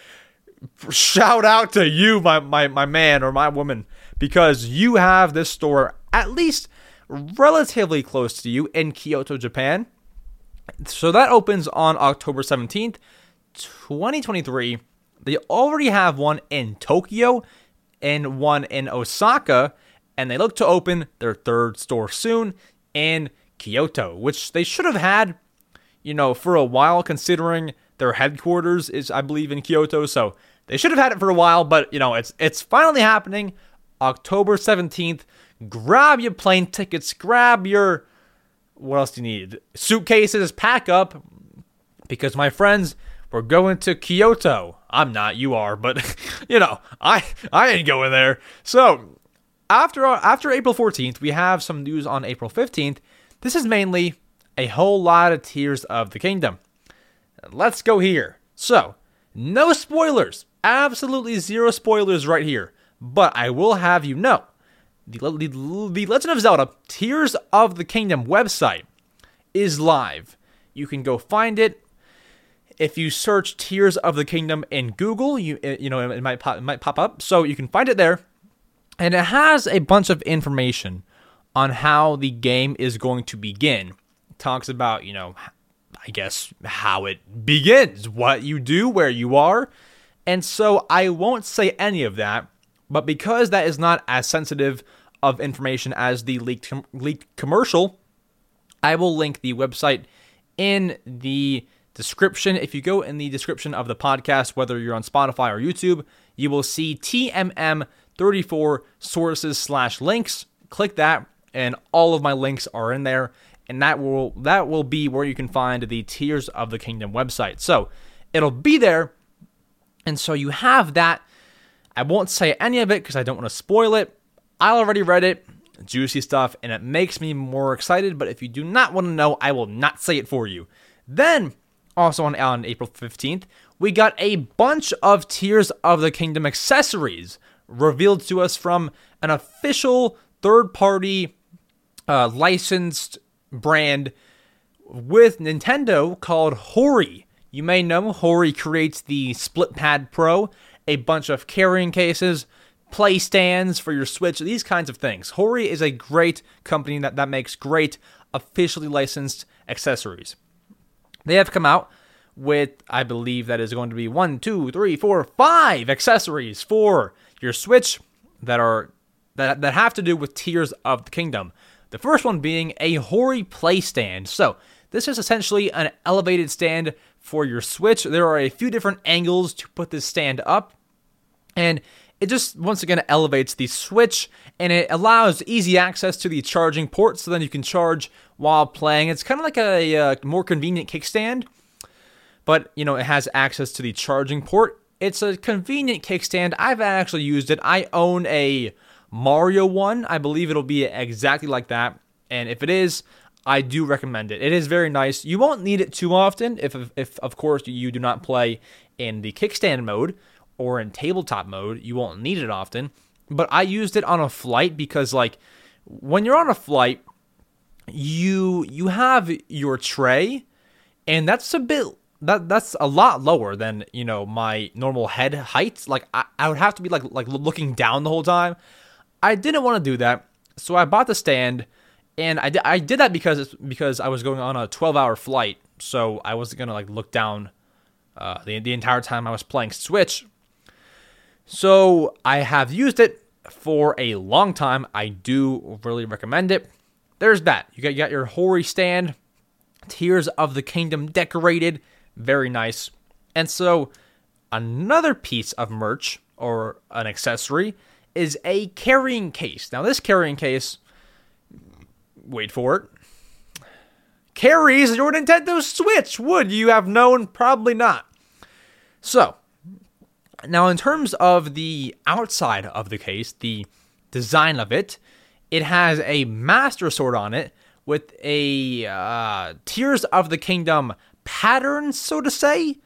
shout out to you, my, my, my man or my woman, because you have this store at least relatively close to you in Kyoto, Japan. So that opens on October 17th, 2023. They already have one in Tokyo and one in Osaka, and they look to open their third store soon in Kyoto, which they should have had, you know, for a while, considering their headquarters is, I believe, in Kyoto. So they should have had it for a while, but you know, it's it's finally happening. October 17th. Grab your plane tickets, grab your what else do you need? Suitcases, pack up because my friends, we're going to Kyoto. I'm not, you are, but you know, I I ain't going there. So, after after April 14th, we have some news on April 15th. This is mainly a whole lot of Tears of the Kingdom. Let's go here. So, no spoilers. Absolutely zero spoilers right here. But I will have you know the, the, the Legend of Zelda Tears of the Kingdom website is live. You can go find it. If you search Tears of the Kingdom in Google, you you know it might pop, it might pop up. So you can find it there, and it has a bunch of information on how the game is going to begin. It talks about you know, I guess how it begins, what you do, where you are, and so I won't say any of that. But because that is not as sensitive of information as the leaked, com- leaked commercial, I will link the website in the description. If you go in the description of the podcast, whether you're on Spotify or YouTube, you will see TMM34 sources slash links. Click that, and all of my links are in there. And that will that will be where you can find the Tears of the Kingdom website. So it'll be there, and so you have that. I won't say any of it because I don't want to spoil it. I already read it, juicy stuff, and it makes me more excited. But if you do not want to know, I will not say it for you. Then, also on, on April 15th, we got a bunch of Tears of the Kingdom accessories revealed to us from an official third party uh, licensed brand with Nintendo called Hori. You may know Hori creates the Split Pad Pro, a bunch of carrying cases, play stands for your Switch, these kinds of things. Hori is a great company that, that makes great officially licensed accessories. They have come out with, I believe that is going to be one, two, three, four, five accessories for your Switch that are that, that have to do with Tears of the Kingdom. The first one being a Hori play stand. So this is essentially an elevated stand for your Switch. There are a few different angles to put this stand up. And it just once again elevates the switch and it allows easy access to the charging port so then you can charge while playing. It's kind of like a, a, more convenient kickstand but you know it has access to the charging port. It's a convenient kickstand. I've actually used it. I own a mario one. I believe it'll be exactly like that and if it is i do recommend it. It is very nice. You won't need it too often if, if of course you do not play in the kickstand mode or in tabletop mode, you won't need it often. But I used it on a flight because like when you're on a flight, you you have your tray and that's a bit that that's a lot lower than you know my normal head height like I, I would have to be like like looking down the whole time i didn't want to do that so i bought the stand And I, I did that because it's because I was going on a 12 hour flight, so I wasn't gonna like look down uh, the the entire time I was playing Switch. So I have used it for a long time. I do really recommend it. There's that. You got, you got your Hori stand, Tears of the Kingdom decorated, very nice. And so another piece of merch or an accessory is a carrying case. Now this carrying case, wait for it, carries your Nintendo Switch. Would you have known? Probably not. So, now in terms of the outside of the case, the design of it, it has a Master Sword on it with a uh, Tears of the Kingdom pattern, so to say.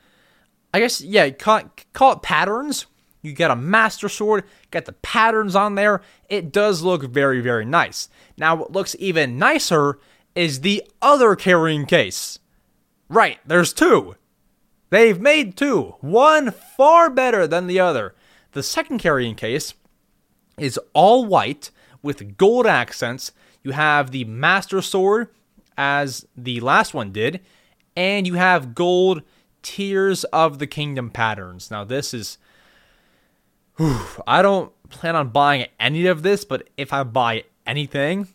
I guess, yeah, call it, call it patterns. You get a Master Sword, get the patterns on there. It does look very, very nice. Now, what looks even nicer is the other carrying case. Right, there's two. They've made two, one far better than the other. The second carrying case is all white with gold accents. You have the Master Sword, as the last one did, and you have gold Tears of the Kingdom patterns. Now, this is. Whew, I don't plan on buying any of this, but if I buy anything,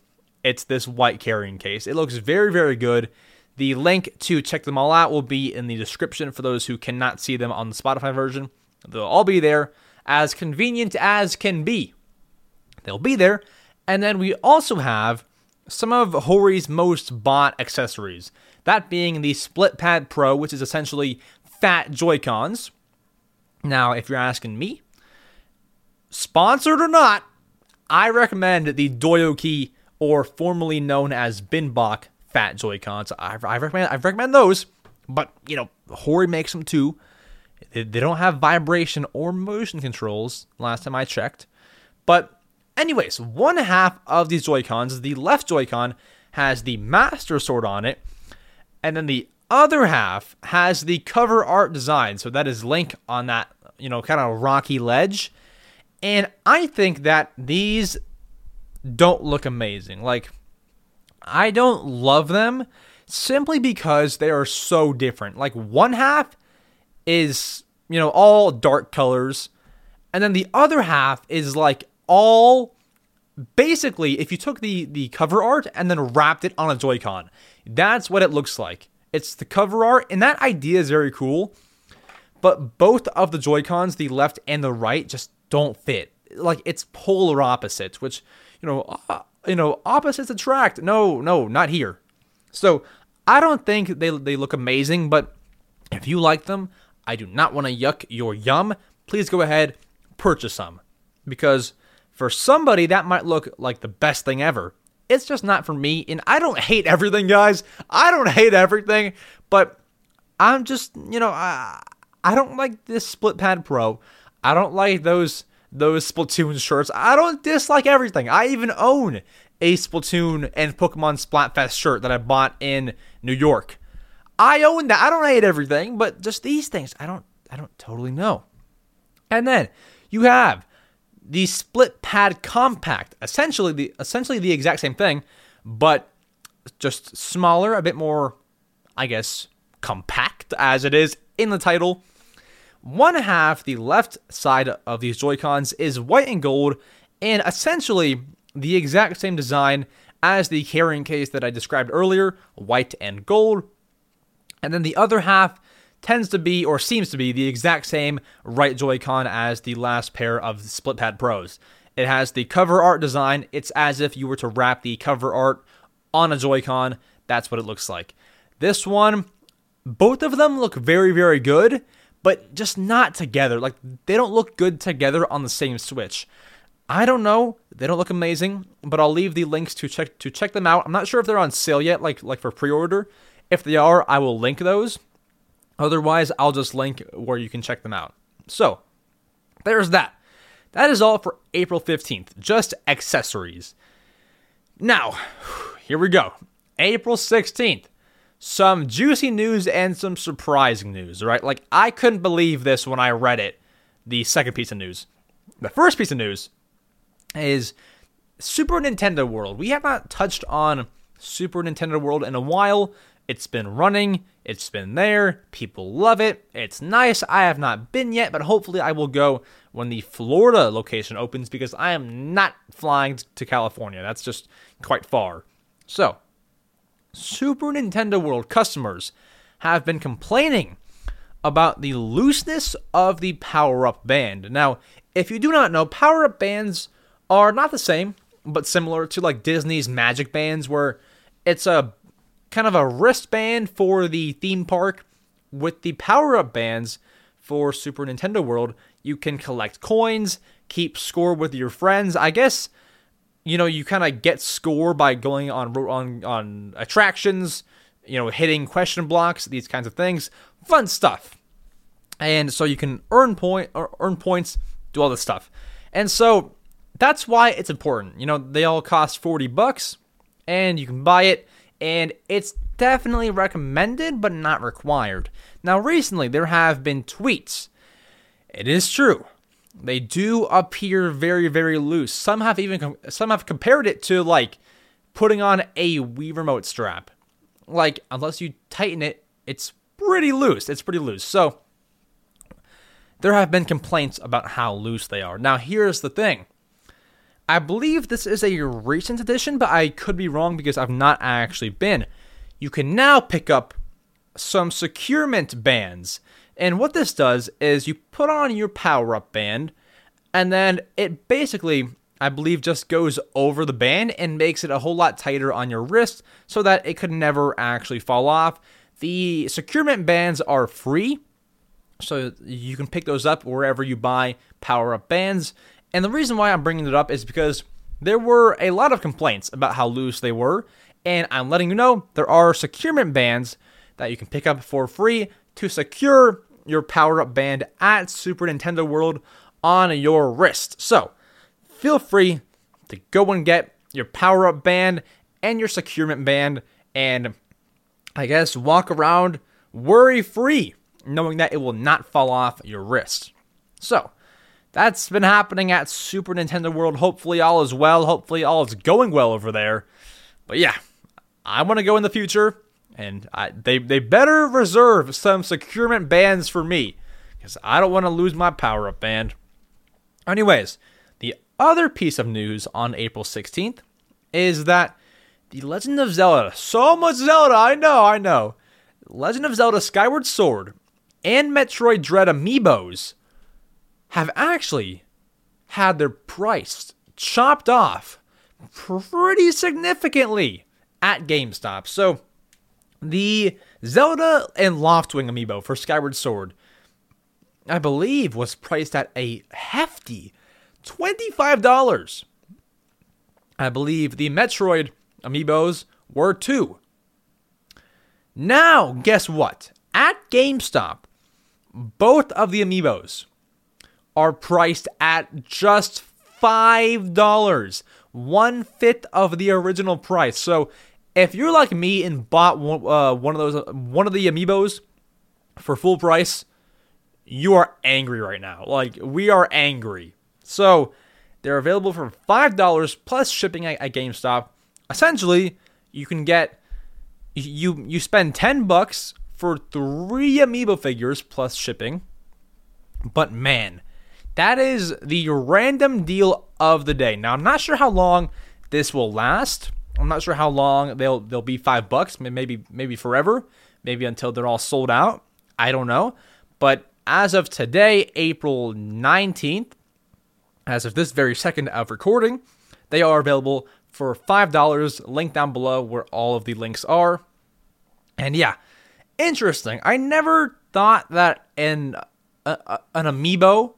it's this white carrying case. It looks very, very good. The link to check them all out will be in the description for those who cannot see them on the Spotify version. They'll all be there, as convenient as can be. They'll be there. And then we also have some of Hori's most bought accessories. That being the Split Pad Pro, which is essentially fat Joy-Cons. Now, if you're asking me, sponsored or not, I recommend the Doyoki or formerly known as Binbok fat Joy Cons. I, I recommend I recommend those, but you know Hori makes them too. They, they don't have vibration or motion controls. Last time I checked, but anyways, one half of these Joy Cons, the left Joy Con, has the Master Sword on it, and then the other half has the cover art design. So that is Link on that you know kind of rocky ledge, and I think that these don't look amazing. Like I don't love them simply because they are so different. Like one half is, you know, all dark colors, and then the other half is like all basically if you took the the cover art and then wrapped it on a Joy-Con. That's what it looks like. It's the cover art and that idea is very cool. But both of the Joy-Cons, the left and the right, just don't fit. Like it's polar opposites, which, you know, you know, opposites attract. No, no, not here. So I don't think they they look amazing, but if you like them, I do not want to yuck your yum. Please go ahead, purchase some. Because for somebody that might look like the best thing ever. It's just not for me, and I don't hate everything, guys. I don't hate everything, but I'm just, you know, I I don't like this Split Pad Pro. I don't like those those Splatoon shirts. I don't dislike everything. I even own a Splatoon and Pokemon Splatfest shirt that I bought in New York. I own that. I don't hate everything, but just these things, I don't I don't totally know. And then you have the split pad compact, essentially the essentially the exact same thing, but just smaller, a bit more I guess compact as it is in the title. One half, the left side of these Joy-Cons, is white and gold, and essentially the exact same design as the carrying case that I described earlier, white and gold. And then the other half tends to be, or seems to be, the exact same right Joy-Con as the last pair of Split Pad Pros. It has the cover art design. It's as if you were to wrap the cover art on a Joy-Con. That's what it looks like. This one, both of them look very, very good but just not together. Like they don't look good together on the same Switch. I don't know. They don't look amazing, but I'll leave the links to check to check them out. I'm not sure if they're on sale yet, like like for pre-order. If they are, I will link those. Otherwise, I'll just link where you can check them out. So, there's that. That is all for April 15th. Just accessories. Now, here we go. April 16th some juicy news and some surprising news, right? Like, I couldn't believe this when I read it, the second piece of news. The first piece of news is Super Nintendo World. We have not touched on Super Nintendo World in a while. It's been running, it's been there, people love it, it's nice. I have not been yet, but hopefully I will go when the Florida location opens because I am not flying to California. That's just quite far. So, Super Nintendo World customers have been complaining about the looseness of the power up band. Now, if you do not know, power up bands are not the same, but similar to like Disney's Magic Bands, where it's a kind of a wristband for the theme park. With the power up bands for Super Nintendo World, you can collect coins, keep score with your friends. I guess you know you kind of get score by going on on on attractions, you know, hitting question blocks, these kinds of things. Fun stuff. And so you can earn point or earn points, do all this stuff. And so that's why it's important. You know, they all cost 40 bucks and you can buy it and it's definitely recommended but not required. Now, recently there have been tweets. It is true. They do appear very, very loose. Some have even some have compared it to like putting on a Wii remote strap. Like unless you tighten it, it's pretty loose. It's pretty loose. So there have been complaints about how loose they are. Now, here's the thing I believe this is a recent addition, but I could be wrong because I've not actually been. You can now pick up some securement bands. And what this does is you put on your power up band, and then it basically, I believe, just goes over the band and makes it a whole lot tighter on your wrist so that it could never actually fall off. The securement bands are free, so you can pick those up wherever you buy power up bands. And the reason why I'm bringing it up is because there were a lot of complaints about how loose they were, and I'm letting you know there are securement bands that you can pick up for free to secure your power up band at Super Nintendo World on your wrist. So feel free to go and get your power up band and your securement band, and I guess walk around worry free, knowing that it will not fall off your wrist. So, that's been happening at Super Nintendo World. Hopefully, all is well. Hopefully, all is going well over there. But yeah, I want to go in the future, and I, they they better reserve some securement bands for me because I don't want to lose my power up band. Anyways, the other piece of news on April 16th is that The Legend of Zelda, so much Zelda, I know, I know. Legend of Zelda Skyward Sword and Metroid Dread amiibos have actually had their price chopped off pretty significantly at GameStop. So the Zelda and Loftwing amiibo for Skyward Sword, I believe, was priced at a hefty $25. I believe the Metroid amiibos were too. Now, guess what? At GameStop, both of the amiibos are priced at just $5, one fifth of the original price. So if you're like me and bought one, uh, one of those, one of the amiibos for full price, you are angry right now. Like we are angry. So they're available for five dollars plus shipping at, at GameStop. Essentially, you can get you you spend ten bucks for three amiibo figures plus shipping. But man, that is the random deal of the day. Now I'm not sure how long this will last. I'm not sure how long they'll they'll be five bucks. Maybe maybe forever. Maybe until they're all sold out. I don't know. But as of today, April 19th, as of this very second of recording, they are available for $5. Link down below where all of the links are. And yeah, interesting. I never thought that an, uh, an amiibo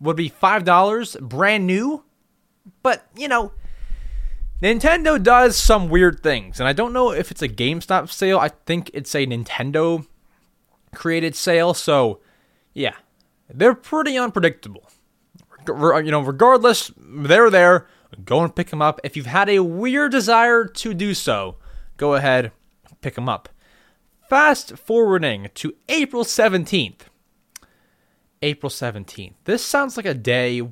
would be $5 brand new. But, you know, Nintendo does some weird things. And I don't know if it's a GameStop sale. I think it's a Nintendo created sale. So, yeah, they're pretty unpredictable. You know, regardless, they're there. Go and pick them up. If you've had a weird desire to do so, go ahead, pick them up. Fast forwarding to April 17th. April 17th. This sounds like a day.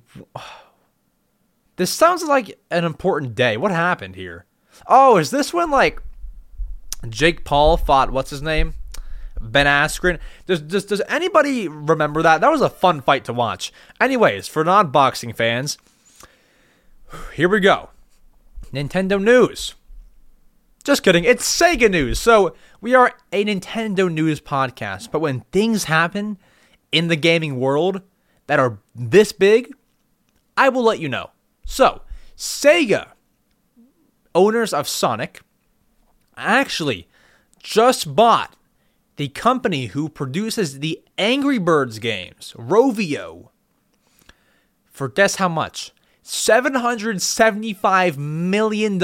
This sounds like an important day. What happened here? Oh, is this when like Jake Paul fought what's his name? Ben Askren. Does, does does anybody remember that? That was a fun fight to watch. Anyways, for non-boxing fans, here we go. Nintendo news. Just kidding. It's Sega news. So, we are a Nintendo news podcast, but when things happen in the gaming world that are this big, I will let you know. So, Sega, owners of Sonic, actually just bought the company who produces the Angry Birds games, Rovio, for guess how much? $775 million.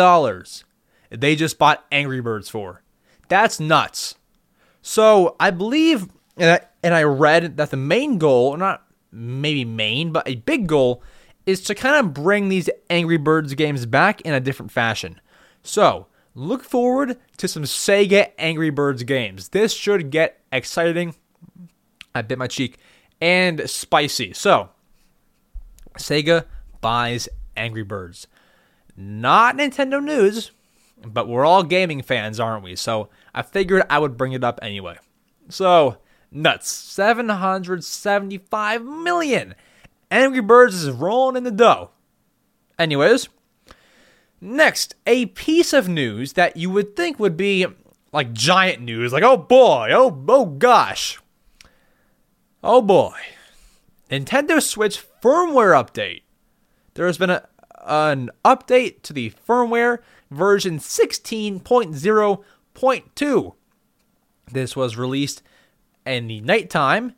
They just bought Angry Birds for. That's nuts. So I believe, and I, and I read that the main goal, not maybe main, but a big goal, is to kind of bring these Angry Birds games back in a different fashion. So look forward to some Sega Angry Birds games. This should get exciting. I bit my cheek and spicy. So Sega buys Angry Birds. Not Nintendo news, but we're all gaming fans, aren't we? So I figured I would bring it up anyway. So, nuts. 775 million. Angry Birds is rolling in the dough. Anyways, next, a piece of news that you would think would be like giant news, like, oh boy, oh, oh gosh. Oh boy. Nintendo Switch firmware update. There has been a, an update to the firmware version 16.0.2. This was released in the nighttime.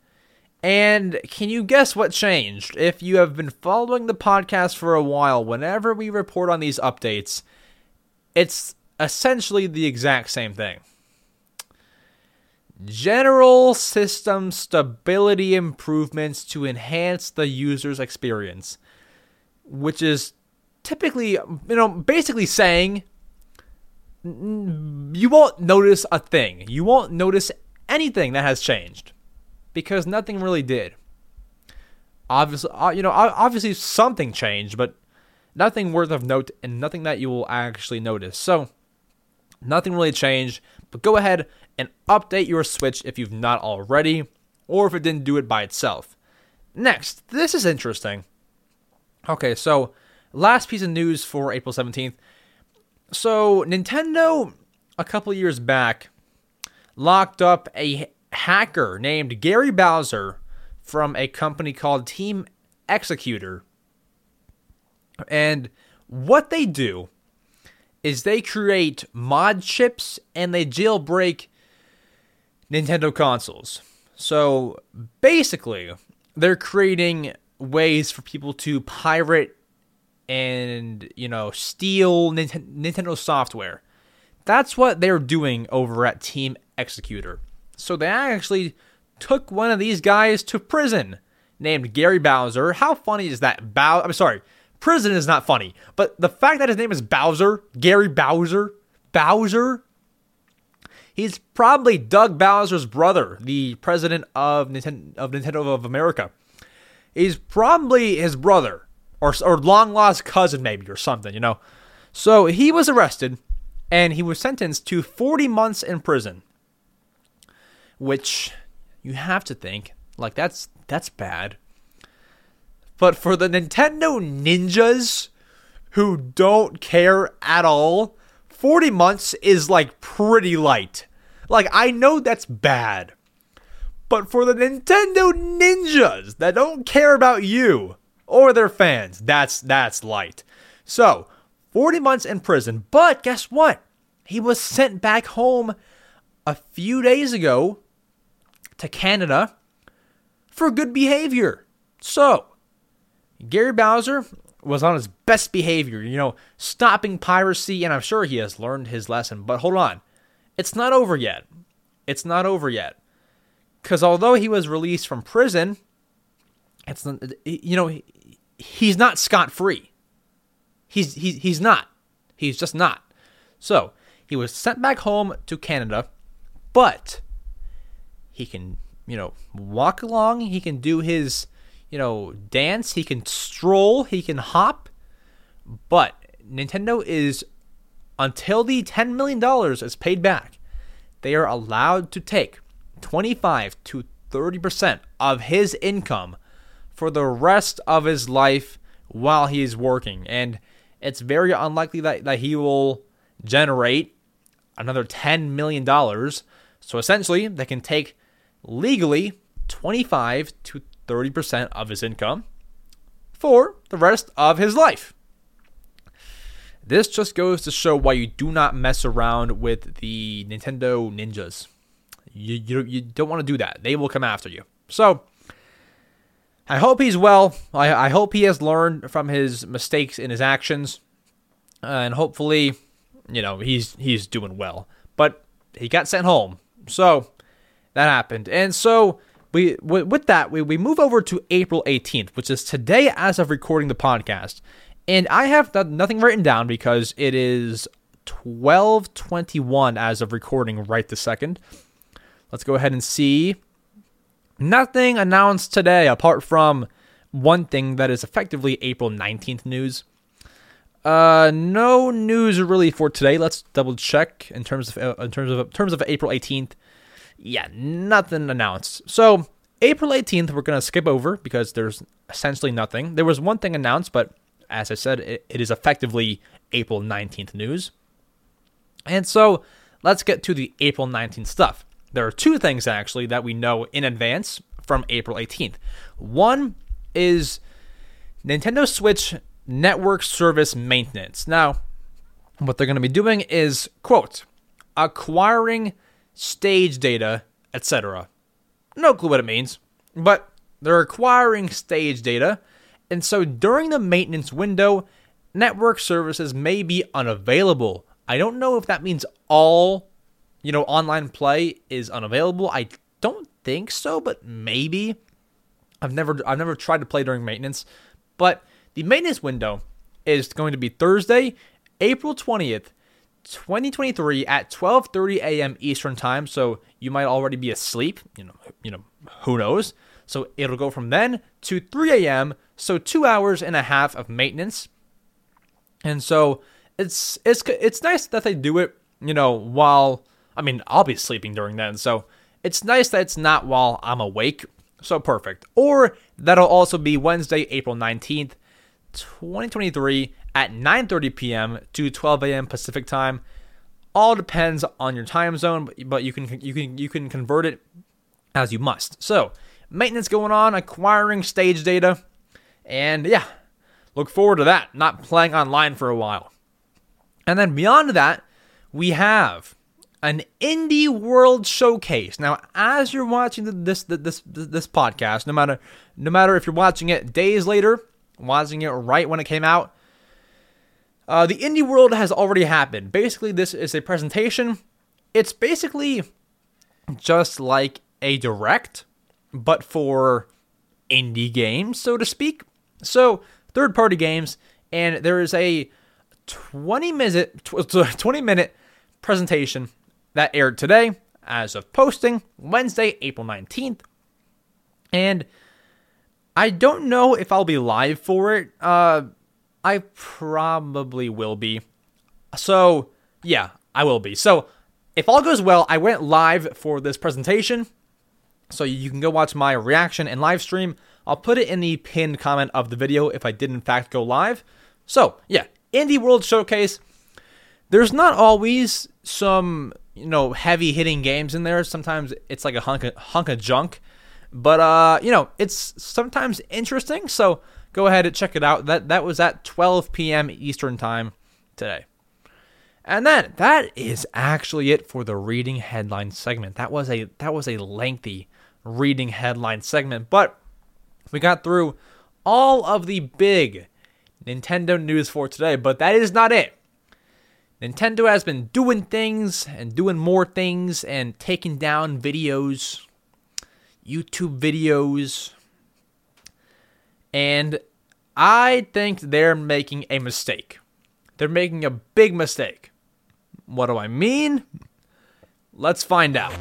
And can you guess what changed? If you have been following the podcast for a while, whenever we report on these updates, it's essentially the exact same thing. General system stability improvements to enhance the user's experience, which is typically, you know, basically saying you won't notice a thing. You won't notice anything that has changed because nothing really did. Obviously, uh, you know, obviously something changed, but nothing worth of note and nothing that you will actually notice. So, nothing really changed, but go ahead and update your Switch if you've not already or if it didn't do it by itself. Next, this is interesting. Okay, so last piece of news for April 17th. So, Nintendo, a couple years back, locked up a hacker named Gary Bowser from a company called Team Xecuter. And what they do is they create mod chips and they jailbreak Nintendo consoles. So basically, they're creating ways for people to pirate and you know steal Nintendo software. That's what they're doing over at Team Xecuter. So they actually took one of these guys to prison named Gary Bowser. How funny is that? Bow I'm sorry. Prison is not funny, but the fact that his name is Bowser, Gary Bowser, Bowser, he's probably Doug Bowser's brother, the president of Nintendo of, Nintendo of America. He's probably his brother or or long lost cousin maybe or something, you know. So he was arrested and he was sentenced to 40 months in prison. Which you have to think like that's that's bad. But for the Nintendo ninjas who don't care at all, 40 months is like pretty light. Like I know that's bad. But for the Nintendo ninjas that don't care about you, or their fans. That's that's light. So, 40 months in prison, but guess what? He was sent back home a few days ago to Canada for good behavior. So, Gary Bowser was on his best behavior, you know, stopping piracy, and I'm sure he has learned his lesson. But hold on, it's not over yet. It's not over yet. Because although he was released from prison, it's you know he's not scot free. He's he's he's not. He's just not. So he was sent back home to Canada, but he can you know walk along. He can do his you know dance. He can stroll. He can hop But Nintendo is until the $10 million is paid back, they are allowed to take 25 to 30% of his income for the rest of his life while he is working. And it's very unlikely that, that he will generate another $10 million. So essentially, they can take legally 25 to 30% of his income for the rest of his life. This just goes to show why you do not mess around with the Nintendo ninjas. You, you, you don't want to do that. They will come after you. So, I hope he's well. I, I hope he has learned from his mistakes in his actions. Uh, and hopefully, you know, he's he's doing well. But he got sent home. So, that happened. And so, we with that, we, we move over to April 18th, which is today as of recording the podcast. And I have nothing written down because it is 12:21 as of recording right this second. Let's go ahead and see. Nothing announced today apart from one thing that is effectively April 19th news. Uh, no news really for today. Let's double check in terms of uh, in terms of in terms of April 18th. Yeah, nothing announced. So April 18th, we're gonna skip over because there's essentially nothing. There was one thing announced, but as I said, it, it is effectively April 19th news. And so let's get to the April 19th stuff. There are two things actually that we know in advance from April 18th. One is Nintendo Switch network service maintenance. Now, what they're going to be doing is, quote, acquiring stage data, etc. No clue what it means, but they're acquiring stage data and so during the maintenance window, network services may be unavailable. I don't know if that means all, you know, online play is unavailable. I don't think so, but maybe. I've never I've never tried to play during maintenance, but the maintenance window is going to be Thursday, April 20th, 2023 at 12:30 a.m. Eastern Time, so you might already be asleep, you know, you know, who knows. So it'll go from then to 3 a.m. So two hours and a half of maintenance. And so it's it's it's nice that they do it, you know, while I mean I'll be sleeping during then. So it's nice that it's not while I'm awake. So perfect. Or that'll also be Wednesday, April 19th, 2023 at 9:30 p.m. to 12 a.m. Pacific time. All depends on your time zone, but you can you can you can convert it as you must. So maintenance going on, acquiring stage data, and yeah, look forward to that. Not playing online for a while. And then beyond that, we have an indie world showcase. Now, as you're watching this this this podcast, no matter no matter if you're watching it days later, watching it right when it came out, uh, the indie world has already happened. Basically, this is a presentation. It's basically just like a direct, but for indie games, so to speak. So, third party games, and there is a 20 minute 20 minute presentation that aired today as of posting Wednesday, April 19th. And I don't know if I'll be live for it. Uh I probably will be. So, yeah, I will be. So, if all goes well, I went live for this presentation so you can go watch my reaction and live stream. I'll put it in the pinned comment of the video if I did in fact go live. So, yeah, Indie World Showcase. There's not always some, you know, heavy hitting games in there. Sometimes it's like a hunk of, hunk of junk. But uh, you know, it's sometimes interesting. So, go ahead and check it out. That that was at 12 p.m. Eastern Time today. And then that is actually it for the reading headline segment. That was a that was a lengthy reading headline segment, but we got through all of the big Nintendo news for today, but that is not it. Nintendo has been doing things and doing more things and taking down videos, YouTube videos. And I think they're making a mistake. They're making a big mistake. What do I mean? Let's find out.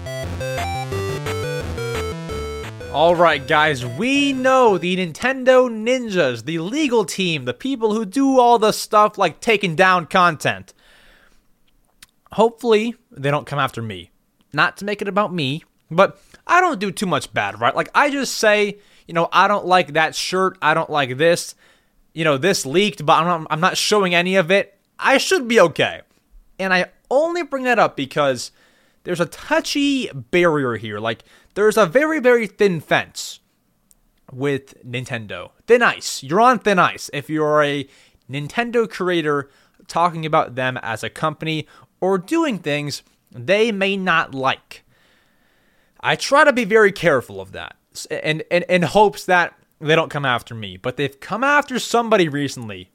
Alright, guys, we know the Nintendo Ninjas, the legal team, the people who do all the stuff like taking down content. Hopefully, they don't come after me. Not to make it about me, but I don't do too much bad, right? Like, I just say, you know, I don't like that shirt, I don't like this, you know, this leaked, but I'm not, I'm not showing any of it. I should be okay. And I only bring that up because there's a touchy barrier here. Like, there's a very, very thin fence with Nintendo. Thin ice. You're on thin ice if you're a Nintendo creator talking about them as a company or doing things they may not like. I try to be very careful of that and in, in, hopes that they don't come after me. But they've come after somebody recently,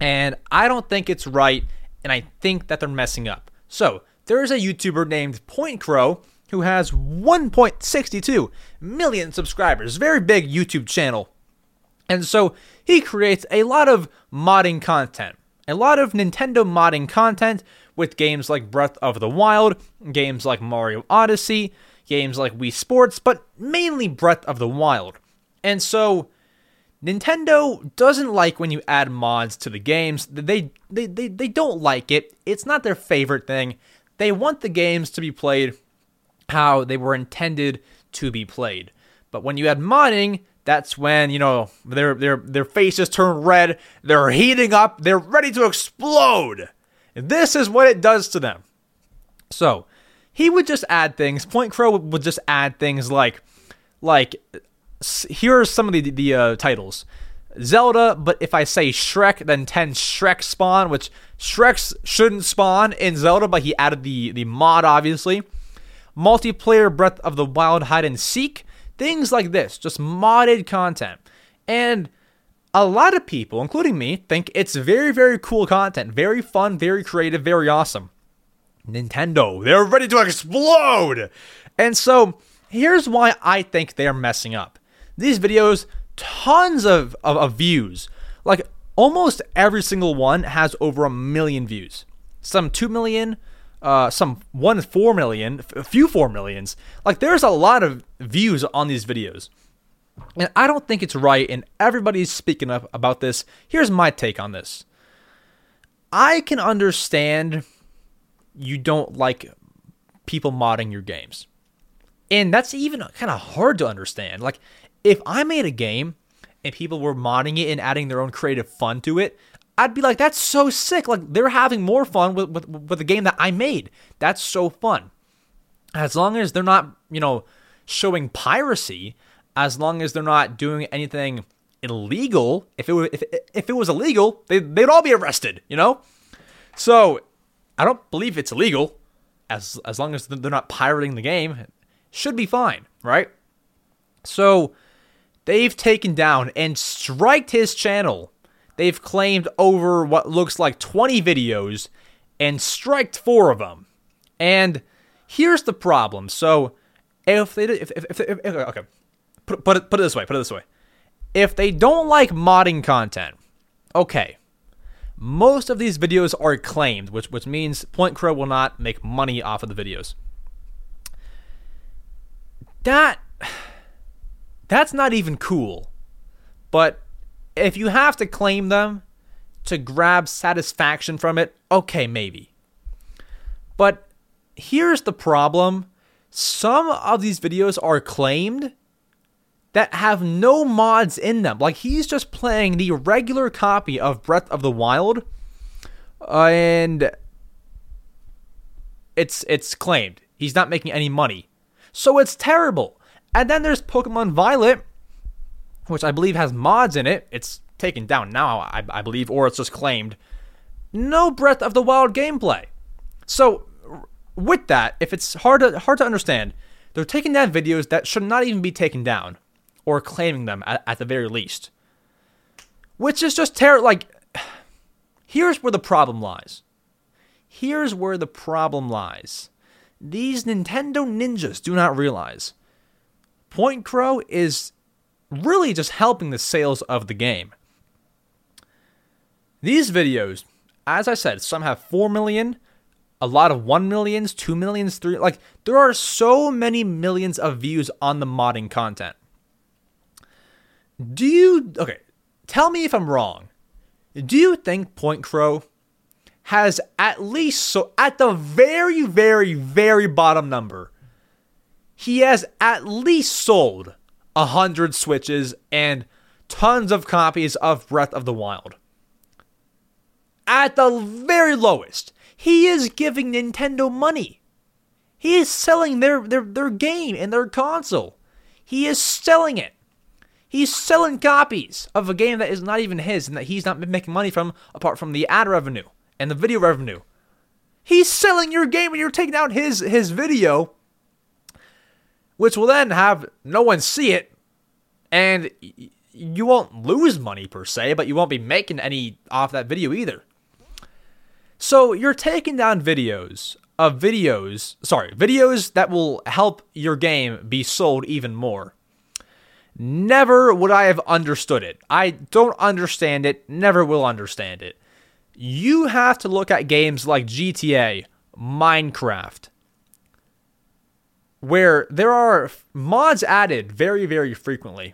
and I don't think it's right, and I think that they're messing up. So, there's a YouTuber named Point Crow who has 1.62 million subscribers, very big YouTube channel. And so he creates a lot of modding content, a lot of Nintendo modding content with games like Breath of the Wild, games like Mario Odyssey, games like Wii Sports, but mainly Breath of the Wild. And so Nintendo doesn't like when you add mods to the games. They they, they, they don't like it. It's not their favorite thing. They want the games to be played how they were intended to be played. But when you add modding, that's when, you know, their their their faces turn red, they're heating up, they're ready to explode. This is what it does to them. So, he would just add things. Point Crow would just add things like like here are some of the the uh, titles. Zelda, but if I say Shrek, then 10 Shrek spawn, which Shreks shouldn't spawn in Zelda, but he added the, the mod, obviously multiplayer Breath of the Wild hide and seek, things like this, just modded content. And a lot of people, including me, think it's very, very cool content, very fun, very creative, very awesome. Nintendo, they're ready to explode! And so, here's why I think they're messing up. These videos, tons of, of, of views. Like, almost every single one has over a million views. Some 2 million, uh, some one four million, a few four millions. Like there's a lot of views on these videos. And I don't think it's right, and everybody's speaking up about this. Here's my take on this. I can understand you don't like people modding your games. And that's even kind of hard to understand. Like, if I made a game and people were modding it and adding their own creative fun to it, I'd be like, that's so sick. Like they're having more fun with, with, with the game that I made. That's so fun. As long as they're not, you know, showing piracy, as long as they're not doing anything illegal. If it if, if it was illegal, they, they'd all be arrested, you know? So I don't believe it's illegal. As, as long as they're not pirating the game, should be fine, right? So they've taken down and striked his channel they've claimed over what looks like 20 videos and striked four of them. And here's the problem. So if they if, if, if, if okay, put, put it put it this way, put it this way. If they don't like modding content, okay. Most of these videos are claimed, which which means Point Crow will not make money off of the videos. That that's not even cool. But if you have to claim them to grab satisfaction from it, okay, maybe. But here's the problem some of these videos are claimed that have no mods in them. Like he's just playing the regular copy of Breath of the Wild, and it's it's claimed he's not making any money, so it's terrible. And then there's Pokemon Violet, which I believe has mods in it. It's taken down now, I, I believe, or it's just claimed. No Breath of the Wild gameplay. So, with that, if it's hard to hard to understand, they're taking down videos that should not even be taken down, or claiming them at, at the very least. Which is just terrible. Like, here's where the problem lies. Here's where the problem lies. These Nintendo ninjas do not realize Point Crow is really just helping the sales of the game. These videos, as I said, some have 4 million, a lot of 1 millions, 2 millions, 3 like there are so many millions of views on the modding content. Do you okay, tell me if I'm wrong. Do you think Point Crow has at least so at the very very very bottom number he has at least sold a hundred switches and tons of copies of Breath of the Wild. At the very lowest, he is giving Nintendo money. He is selling their, their, their game and their console. He is selling it. He's selling copies of a game that is not even his and that he's not making money from apart from the ad revenue and the video revenue. He's selling your game and you're taking out his his video which will then have no one see it and you won't lose money per se, but you won't be making any off that video either. So you're taking down videos of videos, sorry, videos that will help your game be sold even more. Never would I have understood it. I don't understand it, never will understand it. You have to look at games like GTA, Minecraft, where there are mods added very, very frequently.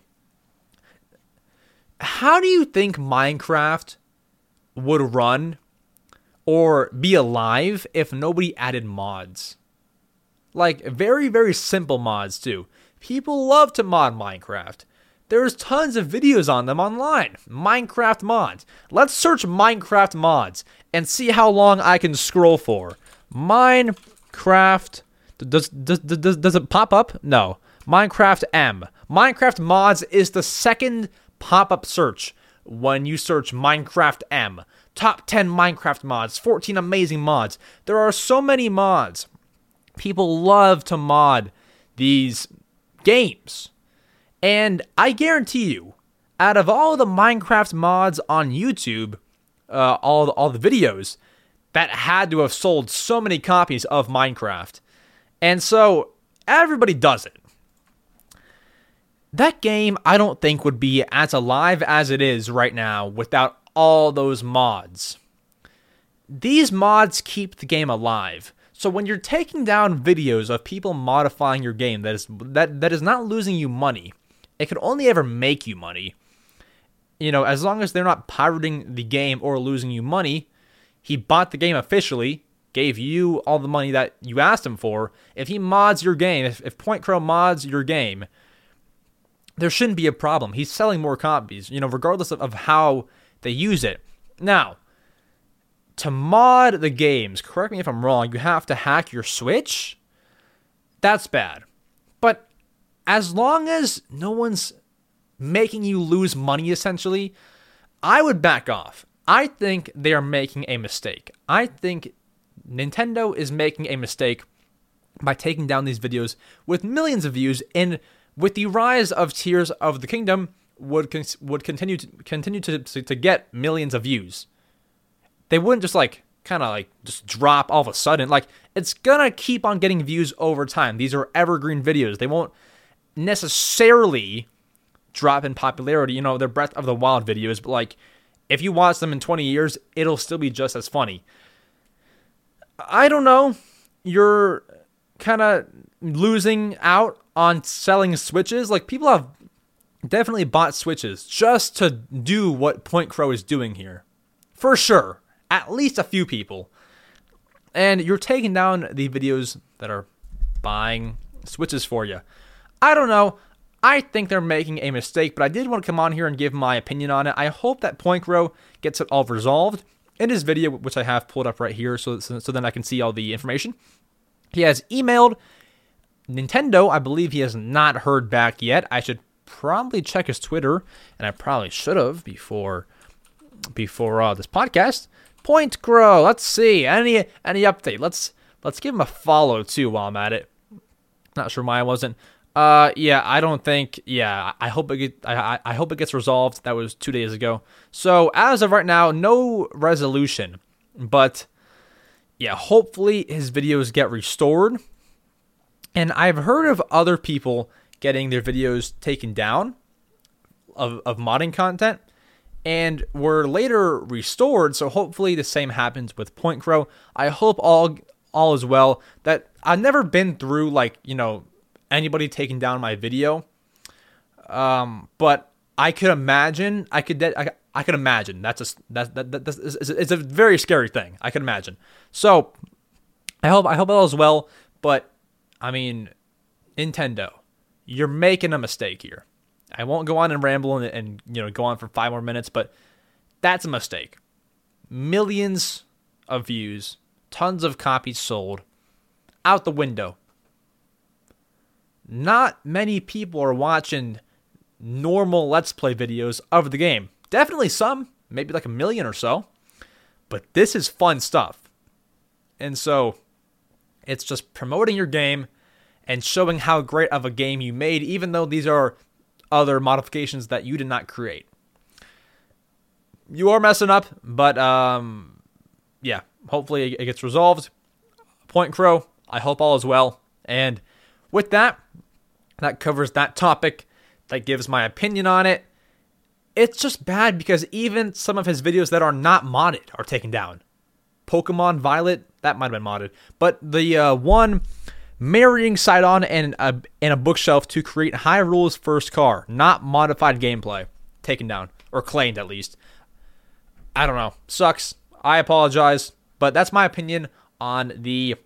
How do you think Minecraft would run or be alive if nobody added mods? Like, very, very simple mods, too. People love to mod Minecraft. There's tons of videos on them online. Minecraft mods. Let's search Minecraft mods and see how long I can scroll for. Minecraft. Does, does, does, does it pop up? No. Minecraft M. Minecraft mods is the second pop up search when you search Minecraft M. Top 10 Minecraft mods, 14 amazing mods. There are so many mods. People love to mod these games. And I guarantee you, out of all the Minecraft mods on YouTube, uh, all, all the videos, that had to have sold so many copies of Minecraft. And so everybody does it. That game, I don't think, would be as alive as it is right now without all those mods. These mods keep the game alive. So when you're taking down videos of people modifying your game that is that that is not losing you money, it could only ever make you money. You know, as long as they're not pirating the game or losing you money, he bought the game officially, gave you all the money that you asked him for. If he mods your game, if, if Point Crow mods your game, there shouldn't be a problem. He's selling more copies, you know, regardless of, of how they use it. Now, to mod the games, correct me if I'm wrong, you have to hack your Switch. That's bad. But as long as no one's making you lose money, essentially, I would back off. I think they are making a mistake. I think Nintendo is making a mistake by taking down these videos with millions of views and with the rise of Tears of the Kingdom would con- would continue to continue to, to, to get millions of views. They wouldn't just like kind of like just drop all of a sudden. Like it's gonna keep on getting views over time. These are evergreen videos. They won't necessarily drop in popularity. You know, they're Breath of the Wild videos, but like if you watch them in 20 years, it'll still be just as funny. I don't know. You're kind of losing out on selling switches. Like people have definitely bought switches just to do what Point Crow is doing here. For sure. At least a few people. And you're taking down the videos that are buying switches for you. I don't know. I think they're making a mistake, but I did want to come on here and give my opinion on it. I hope that Point Crow gets it all resolved in his video, which I have pulled up right here, so, so, so then I can see all the information. He has emailed Nintendo. I believe he has not heard back yet. I should probably check his Twitter, and I probably should have before before uh, this podcast. Point Crow. Let's see any any update. Let's let's give him a follow too while I'm at it. Not sure why I wasn't. Uh, yeah, I don't think. Yeah, I hope it. Get, I I hope it gets resolved. That was two days ago. So as of right now, no resolution. But yeah, hopefully his videos get restored. And I've heard of other people getting their videos taken down of, of modding content and were later restored. So hopefully the same happens with Point Crow. I hope all all is well. That I've never been through like you know anybody taking down my video, um, but I could imagine. I could. I, I could imagine. That's a that, that, that that's, it's a very scary thing. I can imagine. So I hope I hope all is well. But I mean, Nintendo, you're making a mistake here. I won't go on and ramble and, and you know go on for five more minutes, but that's a mistake. Millions of views, tons of copies sold, out the window. Not many people are watching normal Let's Play videos of the game. Definitely some, maybe like a million or so. But this is fun stuff. And so it's just promoting your game and showing how great of a game you made, even though these are other modifications that you did not create. You are messing up, but um, yeah, hopefully it gets resolved. Point Crow, I hope all is well. And with that, that covers that topic. That gives my opinion on it. It's just bad because even some of his videos that are not modded are taken down. Pokemon Violet, that might have been modded. But the uh, one marrying Sidon and a, and a bookshelf to create Hyrule's first car, not modified gameplay, taken down, or claimed at least. I don't know. Sucks. I apologize. But that's my opinion on the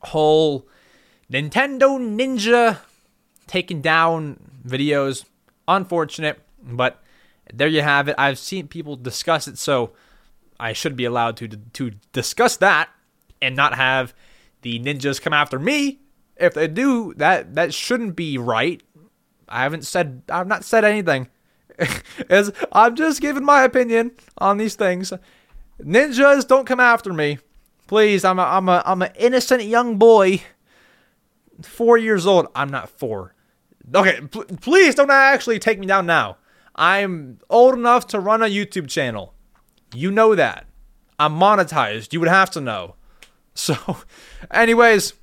whole Nintendo Ninja taking down videos. Unfortunate, but there you have it. I've seen people discuss it, so I should be allowed to to discuss that and not have the ninjas come after me. If they do, that that shouldn't be right. I haven't said I've not said anything. As I'm just giving my opinion on these things. Ninjas, don't come after me. Please, I'm a I'm a I'm an innocent young boy. Four years old. I'm not four. Okay, pl- please don't actually take me down now. I'm old enough to run a YouTube channel. You know that. I'm monetized. You would have to know. So, anyways,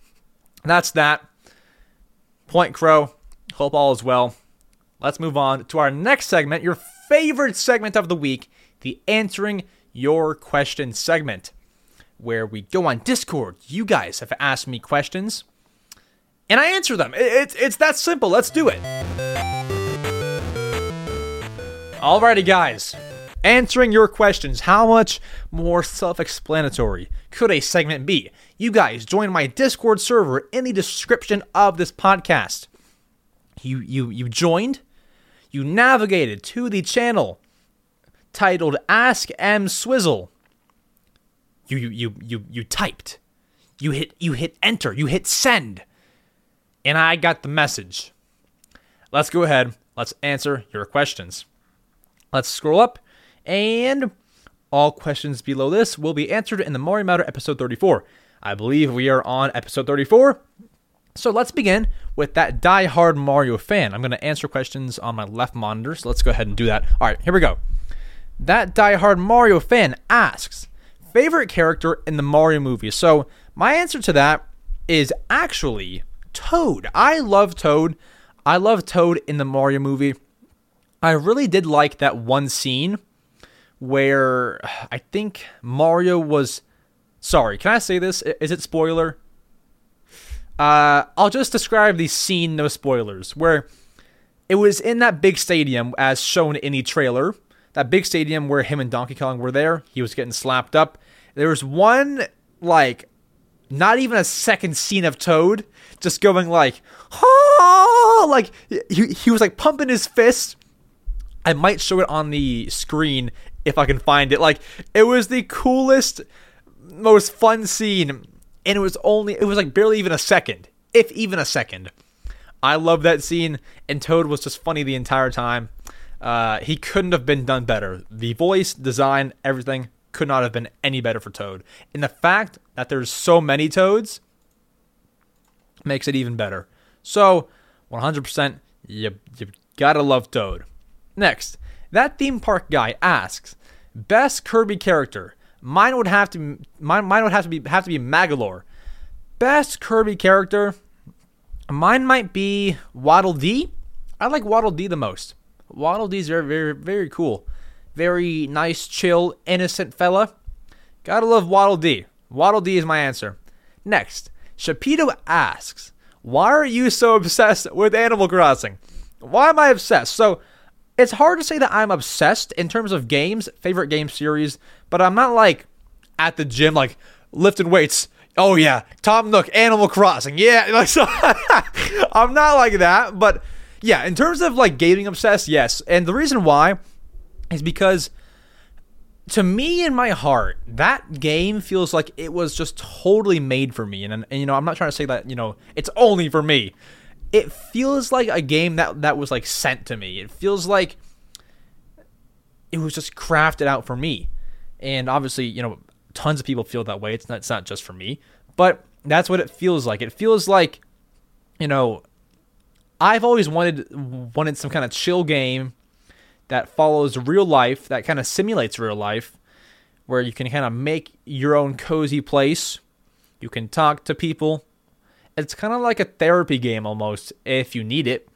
that's that. Point Crow. Hope all is well. Let's move on to our next segment, your favorite segment of the week, the Answering Your Question segment, where we go on Discord. You guys have asked me questions, and I answer them. It's, it's that simple. Let's do it. Alrighty, guys. Answering your questions. How much more self explanatory could a segment be? You guys join my Discord server in the description of this podcast. You, you, you joined, you navigated to the channel titled Ask EmSwizzle. You, you, you, you, you typed. You hit, you hit enter. You hit send. And I got the message. Let's go ahead. Let's answer your questions. Let's scroll up and all questions below this will be answered in the Mario Matter episode 34. I believe we are on episode 34. So let's begin with that die-hard Mario fan. I'm going to answer questions on my left monitor, so let's go ahead and do that. All right, here we go. That die-hard Mario fan asks, favorite character in the Mario movie? So my answer to that is actually Toad. I love Toad. I love Toad in the Mario movie. I really did like that one scene where I think Mario was. Sorry, can I say this? Is it spoiler? Uh, I'll just describe the scene, no spoilers, where it was in that big stadium as shown in the trailer. That big stadium where him and Donkey Kong were there. He was getting slapped up. There was one, like, not even a second scene of Toad just going like, oh, like he, he was like pumping his fist. I might show it on the screen if I can find it. Like it was the coolest, most fun scene, and it was only it was like barely even a second, if even a second. I love that scene, and Toad was just funny the entire time. Uh, he couldn't have been done better. The voice, design, everything could not have been any better for Toad. And the fact that there's so many Toads makes it even better. So, 100%, you, you gotta love Toad. Next, that theme park guy asks, best Kirby character. Mine would have to mine, mine would have to be have to be Magolor. Best Kirby character. Mine might be Waddle Dee. I like Waddle Dee the most. Waddle Dee's very very very cool. Very nice, chill, innocent fella. Gotta love Waddle Dee. Waddle Dee is my answer. Next, Shapito asks, Why are you so obsessed with Animal Crossing? Why am I obsessed? So, it's hard to say that I'm obsessed in terms of games, favorite game series, but I'm not like at the gym, like lifting weights. Oh yeah, Tom Nook, Animal Crossing. Yeah, like so I'm not like that, but yeah, in terms of like gaming obsessed, yes. And the reason why is because to me in my heart, that game feels like it was just totally made for me. And, and you know, I'm not trying to say that, you know, it's only for me. It feels like a game that that was like sent to me. It feels like it was just crafted out for me. And obviously, you know, tons of people feel that way. It's not it's not just for me, but that's what it feels like. It feels like, you know, I've always wanted wanted some kind of chill game that follows real life, that kind of simulates real life, where you can kind of make your own cozy place. You can talk to people. It's kind of like a therapy game almost if you need it.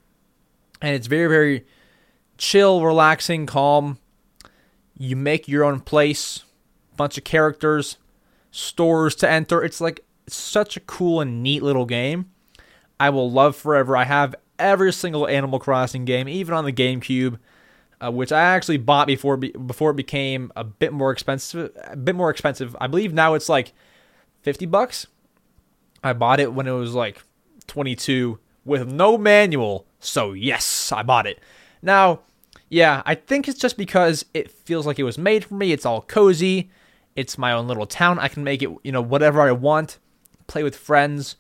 And it's very, very chill, relaxing, calm. You make your own place, bunch of characters, stores to enter. It's like such a cool and neat little game. I will love forever. I have every single Animal Crossing game, even on the GameCube, uh, which I actually bought before before it became a bit more expensive. A bit more expensive. I believe now it's like fifty bucks. I bought it when it was like twenty two with no manual. So yes, I bought it. Now, yeah, I think it's just because it feels like it was made for me. It's all cozy. It's my own little town. I can make it, you know, whatever I want, play with friends,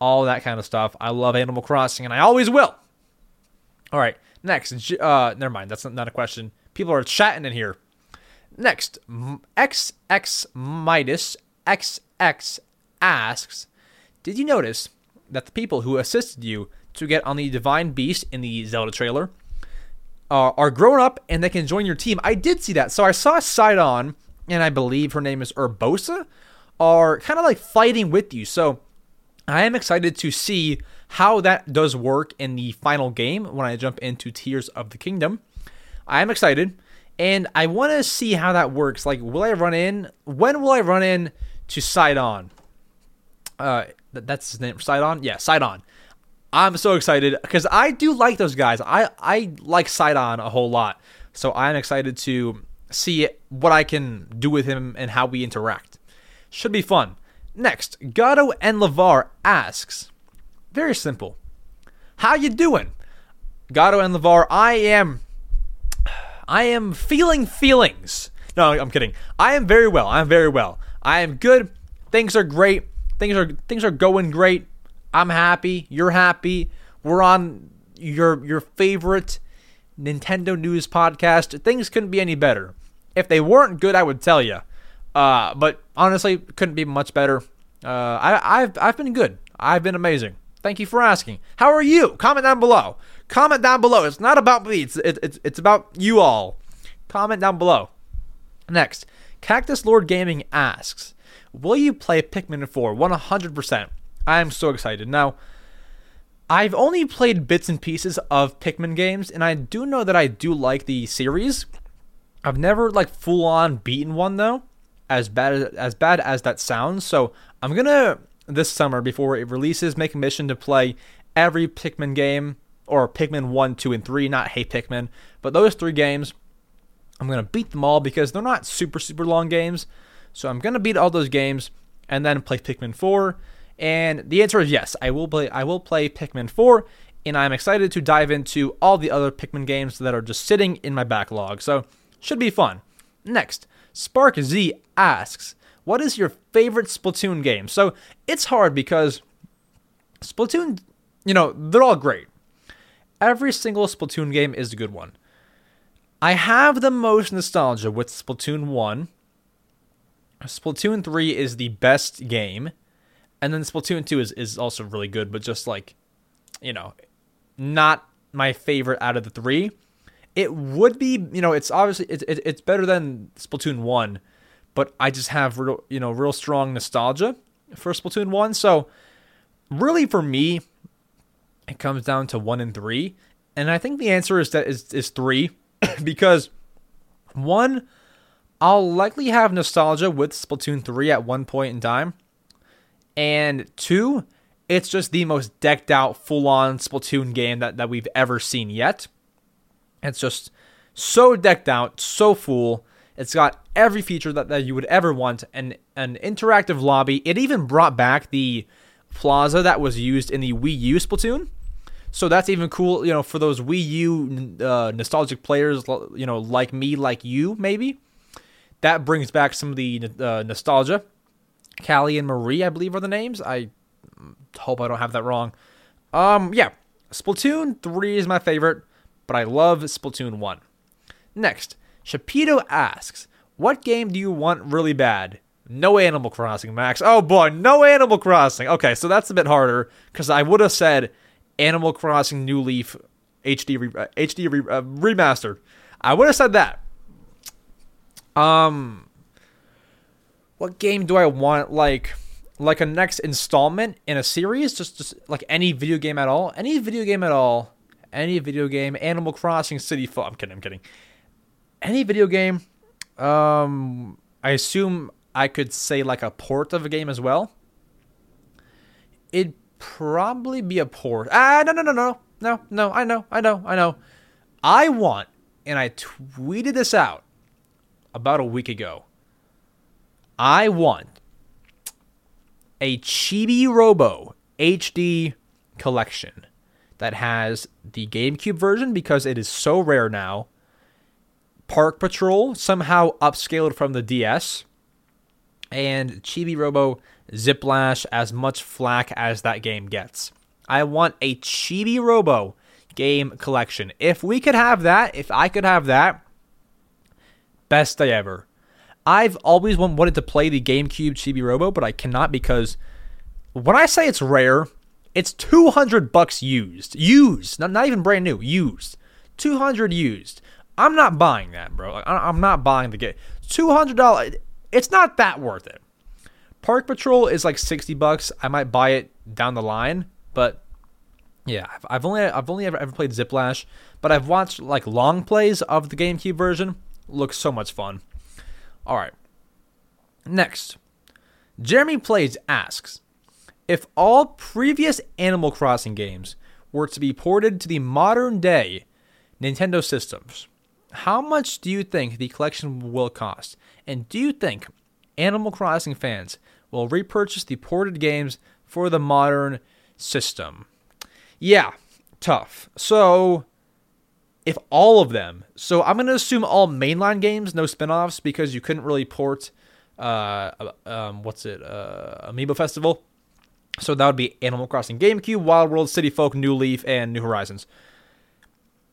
all that kind of stuff. I love Animal Crossing, and I always will. All right, next. Uh, never mind. That's not a question. People are chatting in here. Next, XX Midas XX asks, did you notice that the people who assisted you to get on the Divine Beast in the Zelda trailer uh, are grown up and they can join your team? I did see that. So I saw Sidon and I believe her name is Urbosa, are kind of like fighting with you. So I am excited to see how that does work in the final game when I jump into Tears of the Kingdom. I am excited, and I want to see how that works. Like, will I run in? When will I run in to Sidon? Uh, that's his name, Sidon. Yeah, Sidon. I'm so excited because I do like those guys. I I like Sidon a whole lot, so I'm excited to see what I can do with him and how we interact. Should be fun. Next, Gato and Lavar asks, very simple. How you doing? Gato and Lavar, I am I am feeling feelings. No, I'm kidding. I am very well. I'm very well. I am good. Things are great. Things are things are going great. I'm happy. You're happy. We're on your your favorite Nintendo news podcast. Things couldn't be any better. If they weren't good, I would tell you. Uh, but honestly, couldn't be much better. Uh, I, I've I've been good. I've been amazing. Thank you for asking. How are you? Comment down below. Comment down below. It's not about me. It's it, it's it's about you all. Comment down below. Next, Cactus Lord Gaming asks, "Will you play Pikmin 4?" 100%. I am so excited. Now, I've only played bits and pieces of Pikmin games, and I do know that I do like the series. I've never like full on beaten one though, as bad as, as bad as that sounds. So I'm gonna this summer before it releases make a mission to play every Pikmin game or Pikmin one, two, and three. Not Hey Pikmin, but those three games. I'm gonna beat them all because they're not super super long games. So I'm gonna beat all those games and then play Pikmin four. And the answer is yes, I will play. I will play Pikmin four and I'm excited to dive into all the other Pikmin games that are just sitting in my backlog. So should be fun. Next, Spark Z asks, "What is your favorite Splatoon game?" So it's hard because Splatoon, you know, they're all great. Every single Splatoon game is a good one. I have the most nostalgia with Splatoon 1. Splatoon 3 is the best game. And then Splatoon 2 is, is also really good, but just like, you know, not my favorite out of the three. It would be, you know, it's obviously it's it's better than Splatoon one, but I just have real, you know, real strong nostalgia for Splatoon one. So really, for me, it comes down to one and three, and I think the answer is that is is three, because one, I'll likely have nostalgia with Splatoon three at one point in time, And two, it's just the most decked out, full on Splatoon game that, that we've ever seen yet. It's just so decked out, so full. It's got every feature that, that you would ever want an, an interactive lobby. It even brought back the plaza that was used in the Wii U Splatoon. So that's even cool, you know, for those Wii U uh, nostalgic players, you know, like me, like you, maybe. That brings back some of the uh, nostalgia. Callie and Marie, I believe, are the names. I hope I don't have that wrong. Um, yeah, Splatoon 3 is my favorite, but I love Splatoon 1. Next, Shapito asks, What game do you want really bad? No Animal Crossing, Max. Oh boy, no Animal Crossing. Okay, so that's a bit harder because I would have said Animal Crossing New Leaf HD re- HD re- uh, remastered. I would have said that. Um, what game do I want? Like, like a next installment in a series? Just, just like any video game at all? Any video game at all? Any video game? Animal Crossing City Folk. I'm kidding. I'm kidding. Any video game? Um, I assume I could say like a port of a game as well. It'd probably be a port. Ah, no, no, no, no, no, no. I know, I know, I know. I want, and I tweeted this out about a week ago. I want a Chibi Robo HD collection that has the GameCube version because it is so rare now. Park Patrol somehow upscaled from the DS and Chibi Robo Ziplash as much flack as that game gets. I want a Chibi Robo game collection. If we could have that, if I could have that, best day ever. I've always wanted to play the GameCube Chibi Robo, but I cannot because when I say it's rare, it's 200 bucks used. Used. Not, not even brand new. Used. 200 used. I'm not buying that, bro. I'm not buying the game. $200 it's not that worth it. Park Patrol is like 60 bucks. I might buy it down the line, but yeah, I've, only I've only ever, ever played Ziplash, but I've watched like long plays of the GameCube version. Looks so much fun. All right. Next, Jeremy Plays asks if all previous Animal Crossing games were to be ported to the modern day Nintendo systems, how much do you think the collection will cost? And do you think Animal Crossing fans will repurchase the ported games for the modern system? Yeah, tough. So, if all of them, so I'm going to assume all mainline games, no spin offs, because you couldn't really port, uh, um, what's it, uh, Amiibo Festival. So that would be Animal Crossing GameCube, Wild World, City Folk, New Leaf, and New Horizons.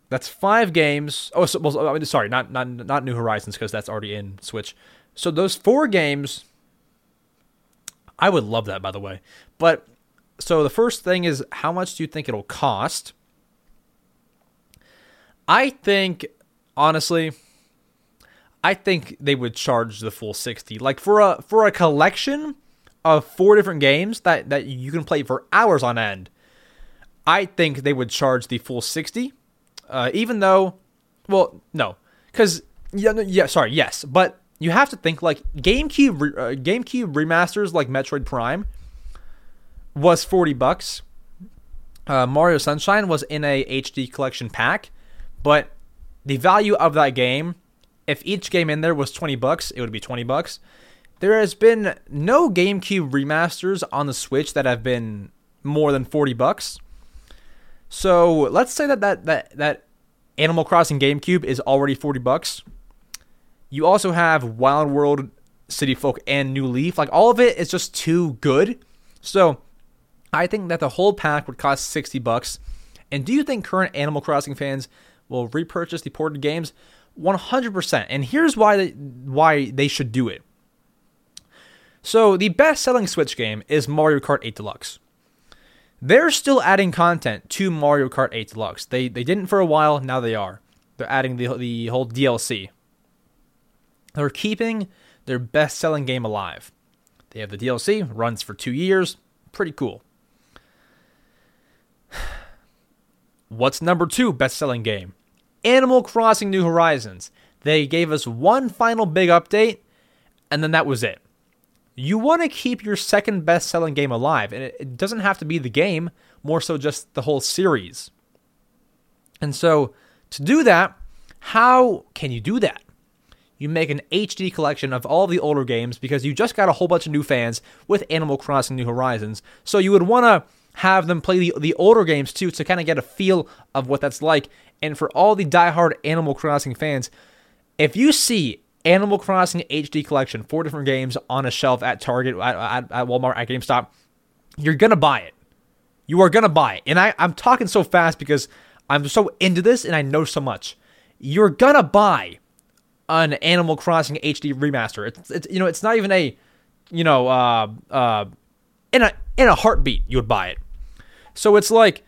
That's five games. Oh, so, well, sorry, not not not New Horizons because that's already in Switch. So those four games, I would love that, by the way. But so the first thing is, how much do you think it'll cost? I think, honestly, I think they would charge the full sixty. Like for a for a collection of four different games that that you can play for hours on end. I think they would charge the full sixty uh, even though, well, no, because yeah, yeah, sorry, yes, but you have to think like GameCube uh, GameCube remasters like Metroid Prime was forty bucks. Uh, Mario Sunshine was in a HD collection pack, but the value of that game, if each game in there was twenty bucks, it would be twenty bucks. There has been no GameCube remasters on the Switch that have been more than forty bucks. So let's say that that that that Animal Crossing GameCube is already forty bucks. You also have Wild World, City Folk, and New Leaf. Like all of it is just too good. So I think that the whole pack would cost sixty bucks. And do you think current Animal Crossing fans will repurchase the ported games? One hundred percent. And here's why they, why they should do it. So the best-selling Switch game is Mario Kart 8 Deluxe. They're still adding content to Mario Kart 8 Deluxe. They they didn't for a while, now they are. They're adding the the whole DLC. They're keeping their best-selling game alive. They have the DLC, runs for 2 years, pretty cool. What's number 2 best-selling game? Animal Crossing New Horizons. They gave us one final big update and then that was it. you want to keep your second best selling game alive. And it doesn't have to be the game, more so just the whole series. And so to do that, how can you do that? You make an HD collection of all the older games because you just got a whole bunch of new fans with Animal Crossing New Horizons. So you would want to have them play the, the older games too to kind of get a feel of what that's like. And for all the diehard Animal Crossing fans, if you see Animal Crossing HD Collection, four different games on a shelf at Target, at, at, at Walmart, at GameStop, you're to buy it. You are to buy it. And I, I'm talking so fast because I'm so into this and I know so much. You're to buy an Animal Crossing HD remaster. It's, it's you know, it's not even a, you know, uh, uh, in a in a heartbeat you would buy it. So it's like,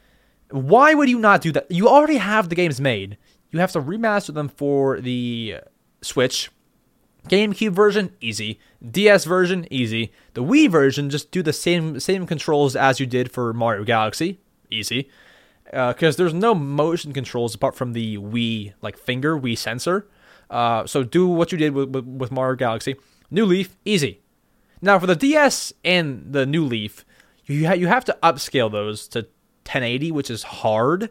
why would you not do that? You already have the games made. You have to remaster them for the Switch. GameCube version, easy. DS version, easy. The Wii version, just do the same same controls as you did for Mario Galaxy, easy. Because uh, there's no motion controls apart from the Wii like finger Wii sensor. Uh, so do what you did with, with, with Mario Galaxy. New Leaf, easy. Now for the DS and the New Leaf, you ha- you have to upscale those to 1080, which is hard.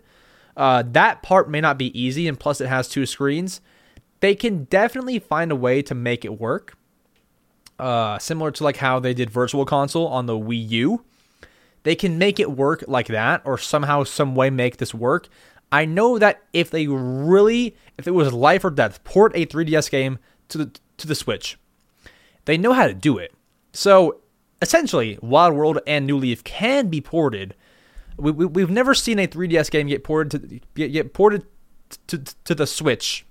Uh, that part may not be easy, and plus it has two screens. They can definitely find a way to make it work. Uh, similar to like how they did Virtual Console on the Wii U. They can make it work like that, or somehow, some way make this work. I know that if they really, if it was life or death, port a 3DS game to the to the Switch, they know how to do it. So essentially, Wild World and New Leaf can be ported. We, we, have never seen a 3DS game get ported to get, get ported to, to the Switch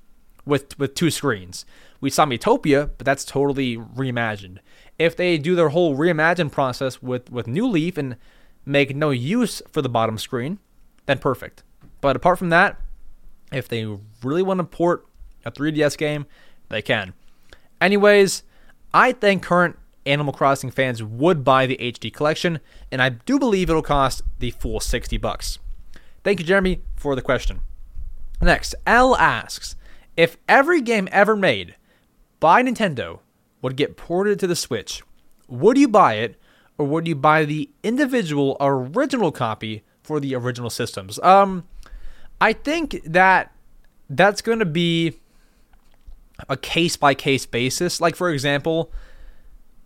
with with two screens. We saw Miitopia, but that's totally reimagined. If they do their whole reimagine process with with New Leaf and make no use for the bottom screen, then perfect. But apart from that, if they really want to port a 3DS game, they can. Anyways, I think current Animal Crossing fans would buy the HD collection, and I do believe it'll cost the full 60 bucks. Thank you, Jeremy, for the question. Next, L asks if every game ever made by Nintendo would get ported to the Switch, would you buy it, or would you buy the individual original copy for the original systems? Um, I think that that's going to be a case by case basis. Like for example,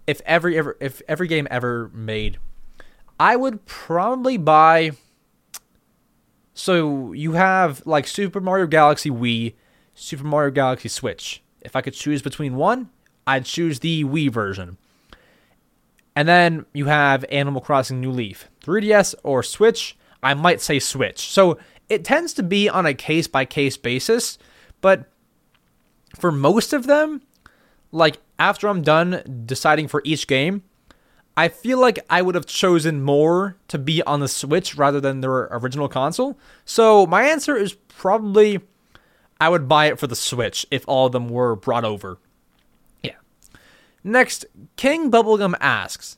if every ever if every game ever made, I would probably buy. So you have like Super Mario Galaxy Wii, Super Mario Galaxy Switch. If I could choose between one, I'd choose the Wii version. And then you have Animal Crossing New Leaf, 3DS or Switch. I might say Switch. So it tends to be on a case by case basis, but for most of them, like after I'm done deciding for each game, I feel like I would have chosen more to be on the Switch rather than their original console. So my answer is probably I would buy it for the Switch if all of them were brought over. Yeah. Next, King Bubblegum asks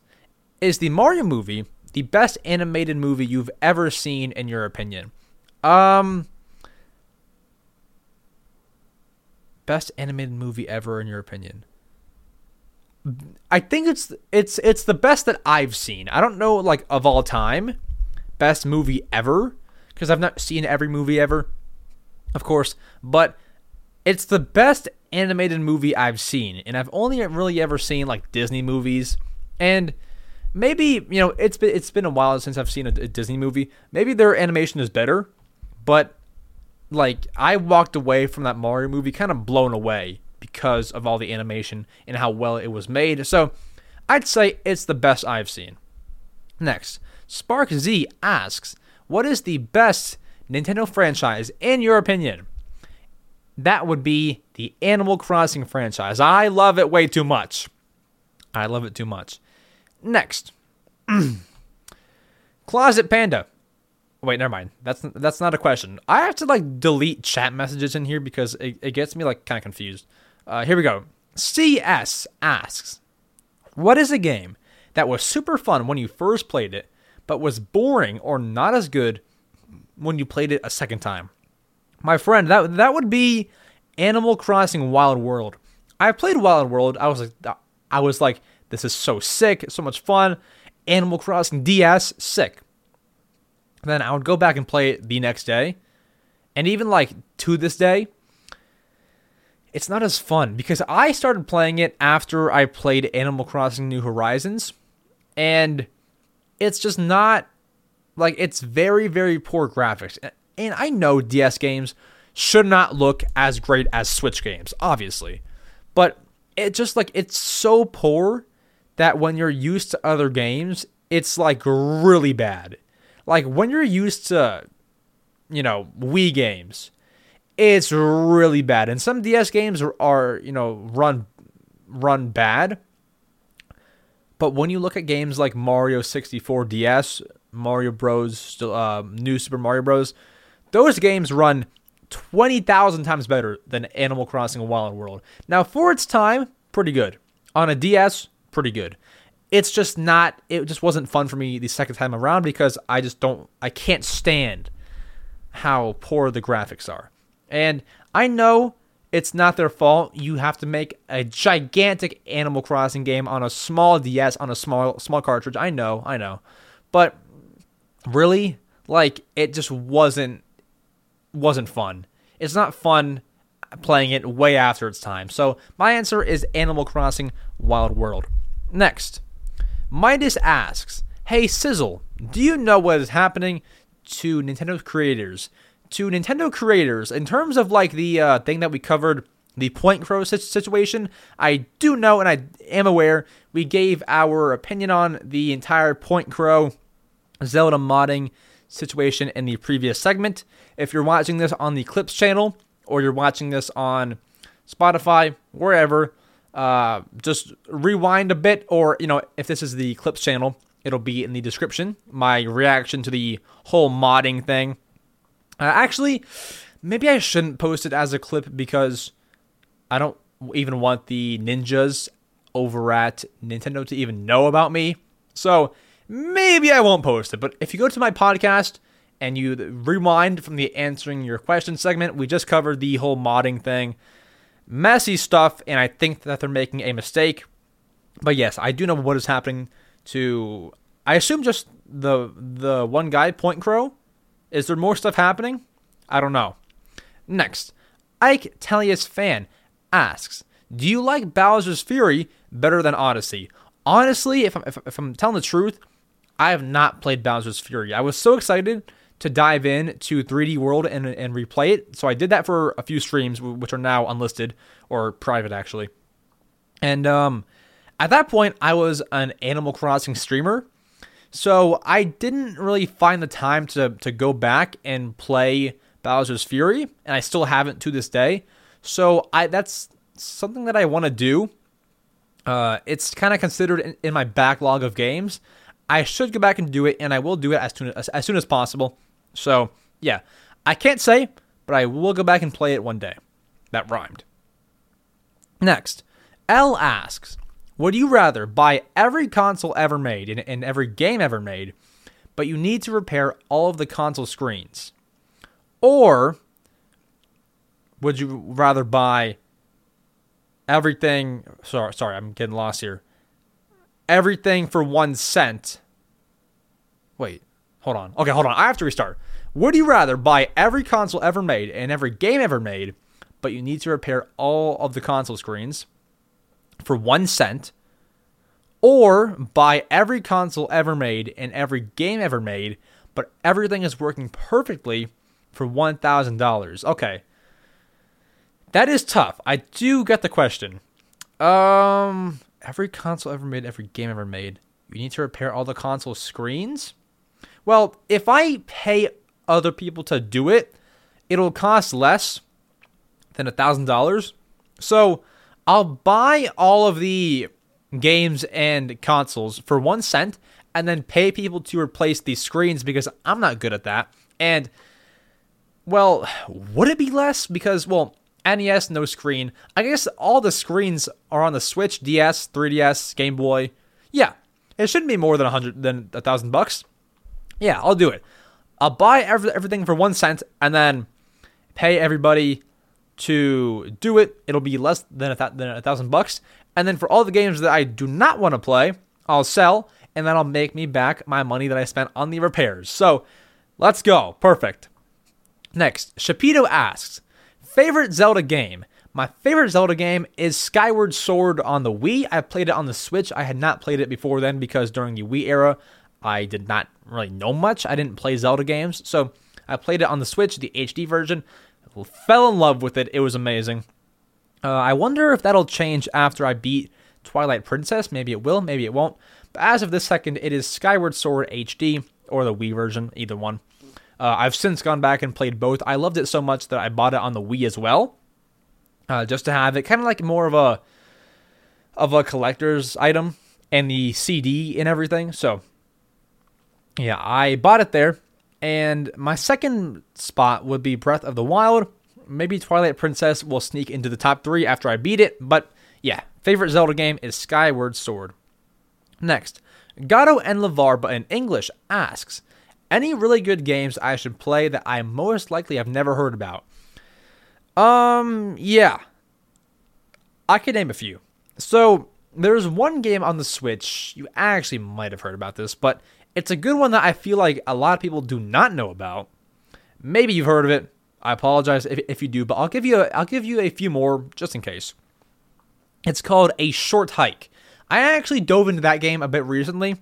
Is the Mario movie the best animated movie you've ever seen in your opinion? Um, best animated movie ever in your opinion? I think it's it's it's the best that I've seen. I don't know like of all time, best movie ever because I've not seen every movie ever, of course, but it's the best animated movie I've seen, and I've only really ever seen like Disney movies, and maybe you know it's been it's been a while since I've seen a, a Disney movie. Maybe their animation is better, but like I walked away from that Mario movie kind of blown away because of all the animation and how well it was made. So I'd say it's the best I've seen. Next, Spark Z asks, "What is the best Nintendo franchise in your opinion?" That would be the Animal Crossing franchise. I love it way too much. I love it too much. Next, Closet Panda Wait, never mind. That's that's not a question. I have to like delete chat messages in here because it, it gets me like kind of confused. Uh, here we go. CS asks, "What is a game that was super fun when you first played it, but was boring or not as good when you played it a second time?" My friend, that that would be Animal Crossing Wild World. I played Wild World. I was like, I was like, This is so sick, so much fun. Animal Crossing DS, sick. Then I would go back and play it the next day. And even like to this day, it's not as fun because I started playing it after I played Animal Crossing New Horizons. And it's just not like it's very, very poor graphics. And I know DS games should not look as great as Switch games, obviously. But it just like it's so poor that when you're used to other games, it's like really bad. Like when you're used to, you know, Wii games, it's really bad. And some DS games are, you know, run run bad. But when you look at games like Mario 64 DS, Mario Bros, uh, New Super Mario Bros, those games run 20,000 times better than Animal Crossing Wild World. Now, for its time, pretty good. On a DS, pretty good. It's just not, it just wasn't fun for me the second time around because I just don't, I can't stand how poor the graphics are. And I know it's not their fault. You have to make a gigantic Animal Crossing game on a small DS on a small small cartridge. I know, I know. But really, like it just wasn't wasn't fun. It's not fun playing it way after its time. So my answer is Animal Crossing Wild World. Next, Midas asks, "Hey Sizzle, do you know what is happening to Nintendo's creators? To Nintendo creators in terms of like the uh, thing that we covered." The Point Crow situation, I do know and I am aware we gave our opinion on the entire Point Crow Zelda modding situation in the previous segment. If you're watching this on the Clips channel or you're watching this on Spotify, wherever, uh, just rewind a bit, or you know, if this is the Clips channel, it'll be in the description. My reaction to the whole modding thing. Uh, actually, maybe I shouldn't post it as a clip because I don't even want the ninjas over at Nintendo to even know about me. So maybe I won't post it. But if you go to my podcast and you rewind from the answering your question segment, we just covered the whole modding thing. Messy stuff, and I think that they're making a mistake. But yes, I do know what is happening to I assume just the the one guy, Point Crow. Is there more stuff happening? I don't know. Next, Ike Tellius fan asks, "Do you like Bowser's Fury better than Odyssey?" Honestly, if I'm, if, if I'm telling the truth, I have not played Bowser's Fury. I was so excited to dive in to 3D World and, and replay it. So I did that for a few streams, which are now unlisted or private actually. And um, at that point, I was an Animal Crossing streamer. So I didn't really find the time to, to go back and play Bowser's Fury, and I still haven't to this day. So I that's something that I want to do. Uh, it's kind of considered in, in my backlog of games. I should go back and do it, and I will do it as soon as, as soon as possible. So yeah, I can't say, but I will go back and play it one day. That rhymed. Next, L asks, would you rather buy every console ever made and, and every game ever made, but you need to repair all of the console screens? Or would you rather buy everything sorry sorry, I'm getting lost here. Everything for 1 cent Wait, hold on. Okay, hold on. I have to restart. Would you rather buy every console ever made and every game ever made, but you need to repair all of the console screens for one cent, or buy every console ever made and every game ever made, but everything is working perfectly for $1,000? Okay. That is tough. I do get the question. Um, every console ever made, every game ever made, you need to repair all the console screens? Well, if I pay other people to do it, it'll cost less than a thousand dollars. So I'll buy all of the games and consoles for one cent and then pay people to replace these screens because I'm not good at that. And well, would it be less? Because well, NES no screen. I guess all the screens are on the Switch, DS, 3DS, Game Boy. Yeah, it shouldn't be more than a hundred than a thousand bucks. Yeah, I'll do it. I'll buy every, everything for one cent and then pay everybody to do it, it'll be less than a, th- than a thousand bucks. And then for all the games that I do not want to play, I'll sell, and that'll make me back my money that I spent on the repairs. So let's go. Perfect. Next, Shapito asks, favorite Zelda game? My favorite Zelda game is Skyward Sword on the Wii. I played it on the Switch. I had not played it before then because during the Wii era, I did not really know much. I didn't play Zelda games. So I played it on the Switch, the HD version. Fell in love with it. It was amazing. Uh, I wonder if that'll change after I beat Twilight Princess. Maybe it will, maybe it won't. But as of this second, it is Skyward Sword HD or the Wii version, either one. Uh, I've since gone back and played both. I loved it so much that I bought it on the Wii as well, uh, just to have it kind of like more of a of a collector's item and the CD and everything. So yeah, I bought it there. And my second spot would be Breath of the Wild. Maybe Twilight Princess will sneak into the top three after I beat it. But yeah, favorite Zelda game is Skyward Sword. Next, Gato and Lavar, but in English, asks any really good games I should play that I most likely have never heard about. Um, yeah, I could name a few. So there's one game on the Switch you actually might have heard about this, but it's a good one that I feel like a lot of people do not know about. Maybe you've heard of it. I apologize if, if you do, but I'll give you a, I'll give you a few more just in case. It's called A Short Hike. I actually dove into that game a bit recently.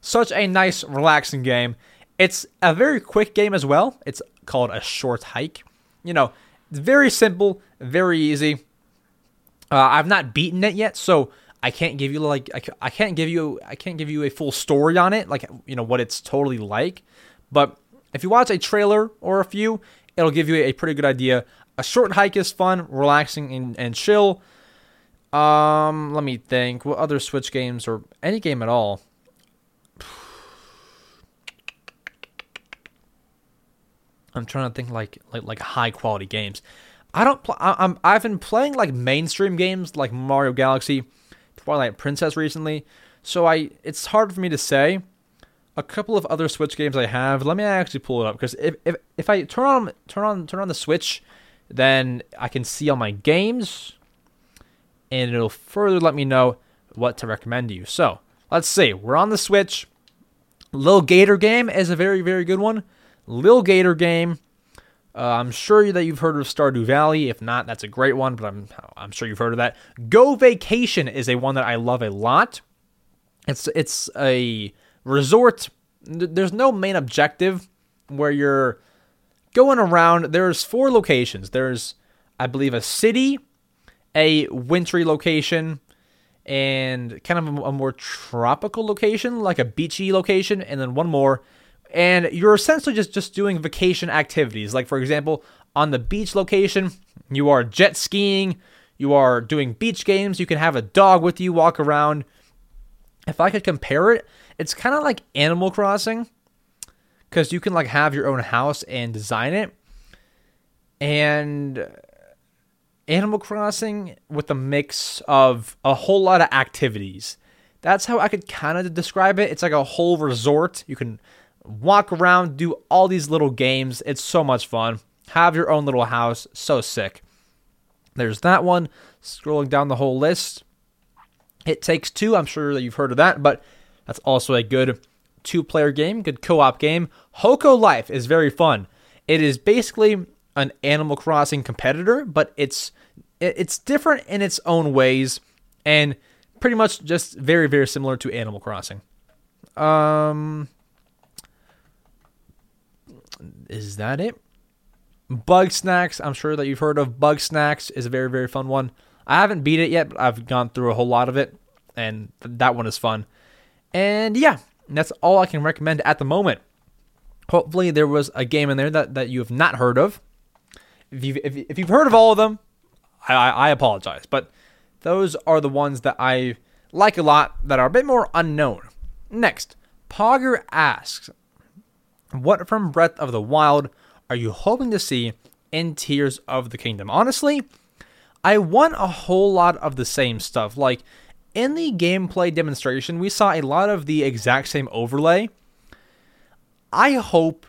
Such a nice, relaxing game. It's a very quick game as well. It's called A Short Hike. You know, it's very simple, very easy. Uh, I've not beaten it yet, so I can't give you like I, can't give you I can't give you a full story on it, like you know what it's totally like. But if you watch a trailer or a few, it'll give you a pretty good idea. A short hike is fun, relaxing, and, and chill. Um, let me think. What other Switch games or any game at all? I'm trying to think like like like high quality games. I don't. Pl- I, I'm I've been playing like mainstream games like Mario Galaxy, Twilight Princess recently, so I it's hard for me to say. A couple of other Switch games I have. Let me actually pull it up because if, if if I turn on turn on turn on the Switch, then I can see all my games and it'll further let me know what to recommend to you. So let's see. We're on the Switch. Lil Gator game is a very, very good one. Lil Gator game. Uh, I'm sure that you've heard of Stardew Valley. If not, that's a great one, but I'm I'm sure you've heard of that. Go Vacation is a one that I love a lot. It's it's a resort. There's no main objective where you're going around. There's four locations. There's I believe a city, a wintry location and kind of a, a, more tropical location, like a beachy location, and then one more. And you're essentially just, just doing vacation activities. Like, for example, on the beach location, you are jet skiing, you are doing beach games, you can have a dog with you, walk around. If I could compare it, it's kind of like Animal Crossing because you can like have your own house and design it. And Animal Crossing with a mix of a whole lot of activities. That's how I could kind of describe it. It's like a whole resort. You can walk around, do all these little games. It's so much fun. Have your own little house. So sick. There's that one. Scrolling down the whole list. It Takes Two. I'm sure that you've heard of that, but that's also a good two player game, good co op game. Hokko Life is very fun. It is basically an Animal Crossing competitor, but it's it's different in its own ways and pretty much just very very similar to Animal Crossing. Um is that it? Bugsnax. I'm sure that you've heard of Bugsnax. is a very very fun one. I haven't beat it yet, but I've gone through a whole lot of it and th- that one is fun. And yeah, that's all I can recommend at the moment. Hopefully there was a game in there that, that you have not heard of if you've, if, if you've heard of all of them, I, I, I apologize. But those are the ones that I like a lot that are a bit more unknown. Next, Pogger asks, What from Breath of the Wild are you hoping to see in Tears of the Kingdom? Honestly, I want a whole lot of the same stuff. Like in the gameplay demonstration, we saw a lot of the exact same overlay. I hope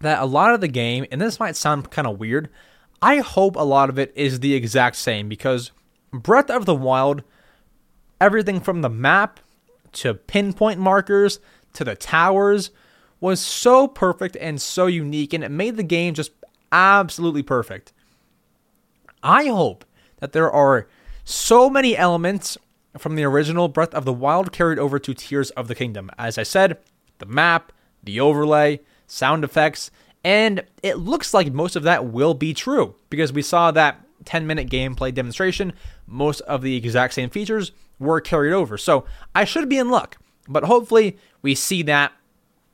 that a lot of the game, and this might sound kind of weird, I hope a lot of it is the exact same because Breath of the Wild, everything from the map to pinpoint markers to the towers was so perfect and so unique, and it made the game just absolutely perfect. I hope that there are so many elements from the original Breath of the Wild carried over to Tears of the Kingdom. As I said, the map, the overlay, sound effects, and it looks like most of that will be true because we saw that 10 minute gameplay demonstration. Most of the exact same features were carried over. So I should be in luck, but hopefully we see that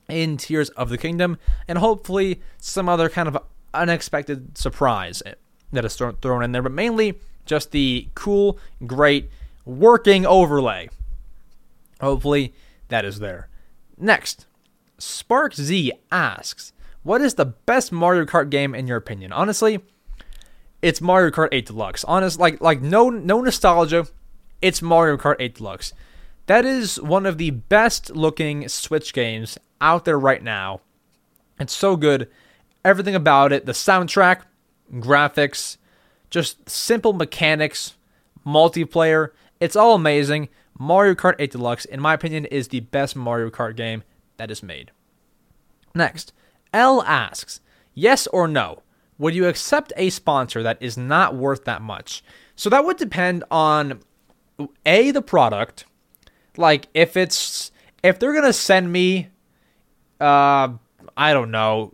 in Tears of the Kingdom and hopefully some other kind of unexpected surprise eh, that is thrown in there, but mainly just the cool, great working overlay. Hopefully that is there. Next, Spark Z asks, "What is the best Mario Kart game in your opinion?" Honestly, it's Mario Kart 8 Deluxe. Honest, like like no no nostalgia. It's Mario Kart 8 Deluxe. That is one of the best looking Switch games out there right now. It's so good. Everything about it, the soundtrack, graphics, just simple mechanics, multiplayer, it's all amazing. Mario Kart 8 Deluxe, in my opinion, is the best Mario Kart game that is made. Next, L asks, yes or no? Would you accept a sponsor that is not worth that much? So that would depend on a the product. Like if it's if they're gonna send me, uh, I don't know,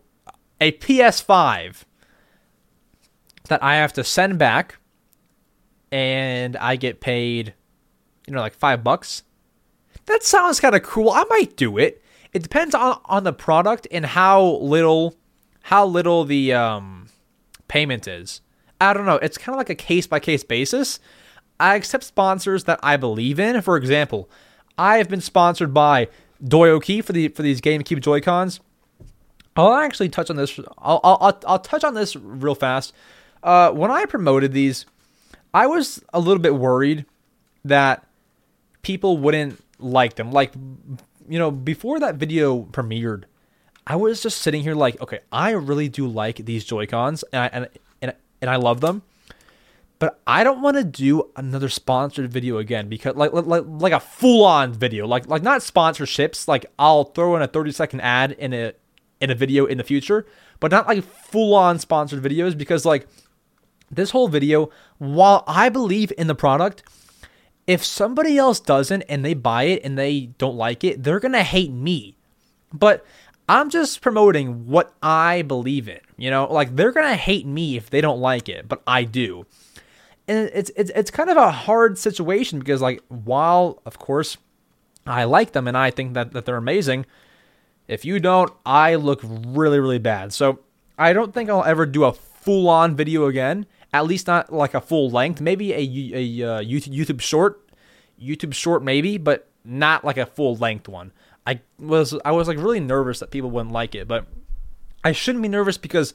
a PS5 that I have to send back, and I get paid, you know, like five bucks. That sounds kind of cool. I might do it. It depends on on the product and how little how little the um payment is. I don't know. It's kind of like a case by case basis. I accept sponsors that I believe in. For example, I have been sponsored by Doyoki for the for these GameCube Joy Cons. I'll actually touch on this. I'll, I'll I'll touch on this real fast. Uh, when I promoted these, I was a little bit worried that people wouldn't like them. Like, you know, before that video premiered, I was just sitting here like, okay, I really do like these Joy Cons, and I, and and and I love them, but I don't want to do another sponsored video again because like like like a full on video, like like not sponsorships. Like I'll throw in a thirty second ad in a in a video in the future, but not like full on sponsored videos because like this whole video, while I believe in the product, if somebody else doesn't and they buy it and they don't like it, they're gonna hate me. But I'm just promoting what I believe in. You know, like they're gonna hate me if they don't like it, but I do. And it's it's it's kind of a hard situation because like while of course I like them and I think that, that they're amazing, if you don't, I look really, really bad. So I don't think I'll ever do a full on video again. At least not like a full length. Maybe a, a, a YouTube, YouTube short, YouTube short maybe, but not like a full length one. I was I was like really nervous that people wouldn't like it, but I shouldn't be nervous because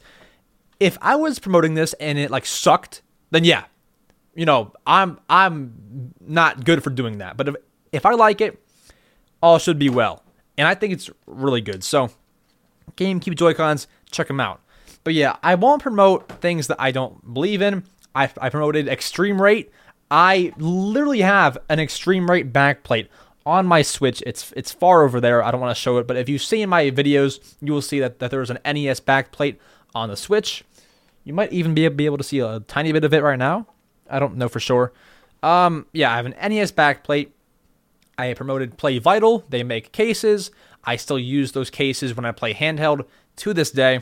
if I was promoting this and it like sucked, then yeah, you know I'm I'm not good for doing that. But if if I like it, all should be well, and I think it's really good. So GameCube Joy Cons, check them out. But yeah, I won't promote things that I don't believe in. I, I promoted Extreme Rate. I literally have an Extreme Rate backplate on my Switch. It's it's far over there. I don't want to show it, but if you see in my videos, you will see that, that there's an NES backplate on the Switch. You might even be, be able to see a tiny bit of it right now. I don't know for sure. Um, yeah, I have an NES backplate. I promoted Play Vital. They make cases. I still use those cases when I play handheld to this day.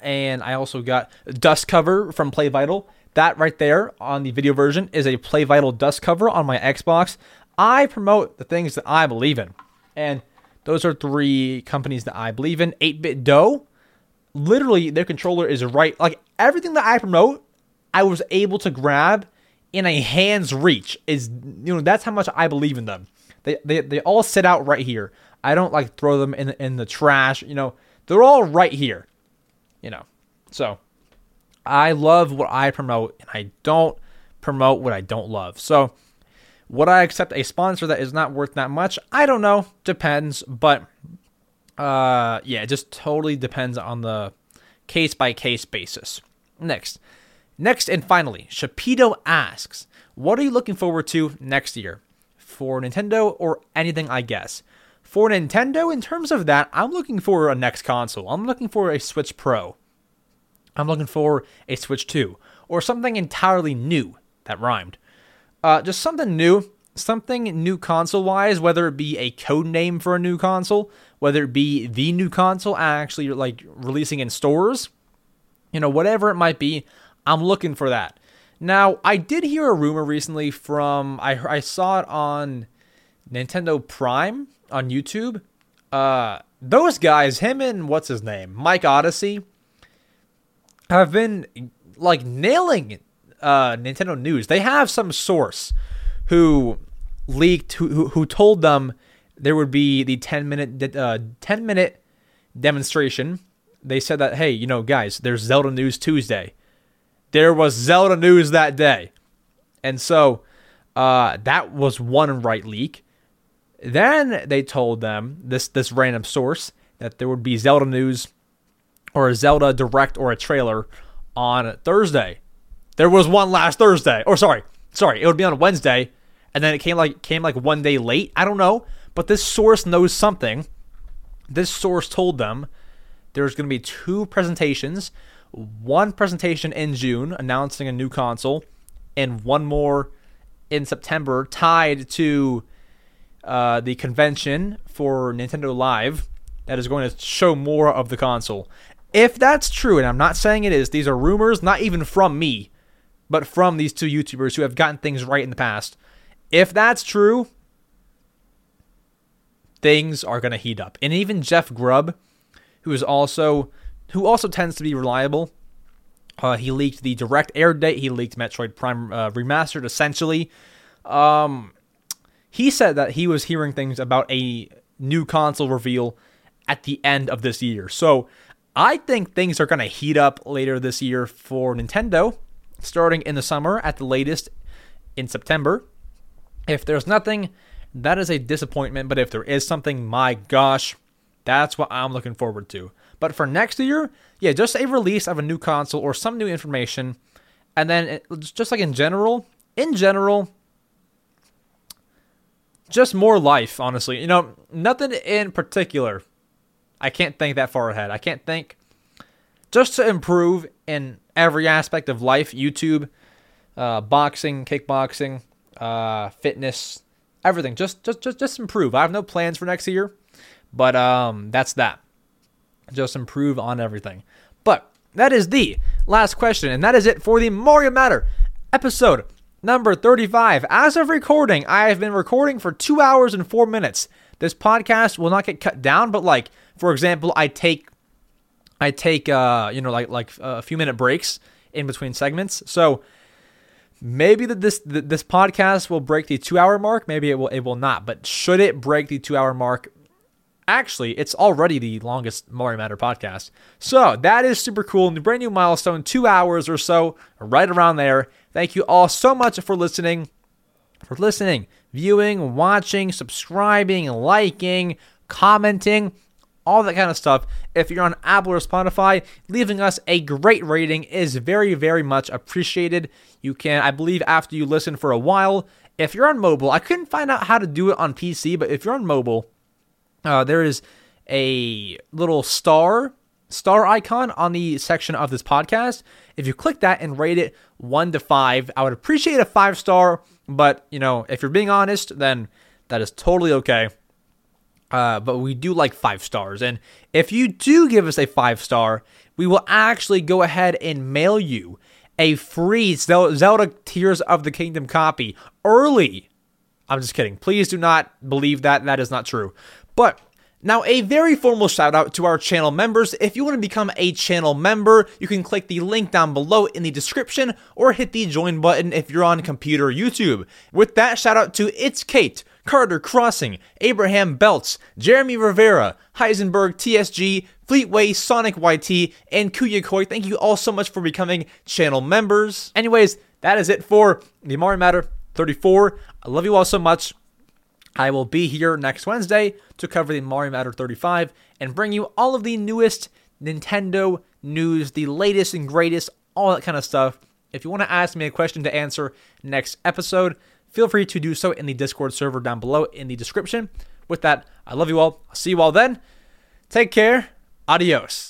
And I also got dust cover from Play Vital. That right there on the video version is a Play Vital dust cover on my Xbox. I promote the things that I believe in. And those are three companies that I believe in. 8BitDo, literally their controller is right. Like everything that I promote, I was able to grab in a hand's reach. Is you know, that's how much I believe in them. They they, they all sit out right here. I don't like throw them in in the trash, you know. They're all right here. You know. So I love what I promote and I don't promote what I don't love. So would I accept a sponsor that is not worth that much? I don't know. Depends. But uh, yeah, it just totally depends on the case by case basis. Next. Next and finally, Shapito asks, what are you looking forward to next year? For Nintendo or anything, I guess. For Nintendo, in terms of that, I'm looking for a next console. I'm looking for a Switch Pro. I'm looking for a Switch 2 or something entirely new that rhymed. Uh, just something new, something new console wise, whether it be a code name for a new console, whether it be the new console actually like releasing in stores, you know, whatever it might be, I'm looking for that. Now, I did hear a rumor recently from I I saw it on Nintendo Prime on YouTube. Uh, those guys, him and what's his name, Mike Odyssey, have been like nailing uh, Nintendo news. They have some source who leaked who who told them there would be the 10 minute uh, 10 minute demonstration. They said that hey, you know, guys, there's Zelda news Tuesday. There was Zelda news that day. And so uh, that was one right leak. Then they told them this this random source that there would be Zelda news or a Zelda direct or a trailer on Thursday. There was one last Thursday. Or sorry, sorry, it would be on Wednesday, and then it came like came like one day late. I don't know, but this source knows something. This source told them there's going to be two presentations. One presentation in June announcing a new console, and one more in September tied to uh, the convention for Nintendo Live that is going to show more of the console. If that's true, and I'm not saying it is, these are rumors, not even from me, but from these two YouTubers who have gotten things right in the past. If that's true, things are going to heat up. And even Jeff Grubb, who is also who also tends to be reliable, uh, he leaked the direct air date. He leaked Metroid Prime uh, Remastered, essentially. Um, he said that he was hearing things about a new console reveal at the end of this year. So I think things are going to heat up later this year for Nintendo, starting in the summer at the latest in September. If there's nothing, that is a disappointment. But if there is something, my gosh, that's what I'm looking forward to. But for next year, yeah, just a release of a new console or some new information. And then, just like in general, in general, just more life, honestly. You know, nothing in particular. I can't think that far ahead. I can't think just to improve in every aspect of life YouTube, uh, boxing, kickboxing, uh, fitness, everything. Just, just, just, just improve. I have no plans for next year, but um, that's that. Just improve on everything. But that is the last question, and that is it for the Mario Matter episode number 35. As of recording, I have been recording for two hours and four minutes. This podcast will not get cut down, but like, for example, I take, I take, uh, you know, like like a few minute breaks in between segments. So maybe that this this podcast will break the two hour mark. Maybe it will it will not. But should it break the two hour mark, actually, it's already the longest Mario Matter podcast. So that is super cool. The brand new milestone, two hours or so, right around there. Thank you all so much for listening, for listening, viewing, watching, subscribing, liking, commenting, all that kind of stuff. If you're on Apple or Spotify, leaving us a great rating is very, very much appreciated. You can, I believe, after you listen for a while, if you're on mobile, I couldn't find out how to do it on PC, but if you're on mobile, uh, there is a little star star icon on the section of this podcast. If you click that and rate it one to five, I would appreciate a five star. But you know, if you're being honest, then that is totally okay. Uh, but we do like five stars, and if you do give us a five star, we will actually go ahead and mail you a free Zelda Tears of the Kingdom copy early. I'm just kidding. Please do not believe that. That is not true. But now, a very formal shout out to our channel members. If you want to become a channel member, you can click the link down below in the description or hit the join button if you're on computer YouTube. With that, shout out to It's Kate, Carter Crossing, Abraham Belts, Jeremy Rivera, Heisenberg TSG, Fleetway, Sonic YT, and Kuyakoi. Thank you all so much for becoming channel members. Anyways, that is it for the Mario Matter 34. I love you all so much. I will be here next Wednesday to cover the Mario Matter 35 and bring you all of the newest Nintendo news, the latest and greatest all that kind of stuff. If you want to ask me a question to answer next episode, feel free to do so in the Discord server down below in the description. With that, I love you all. I'll see you all then. Take care. Adios.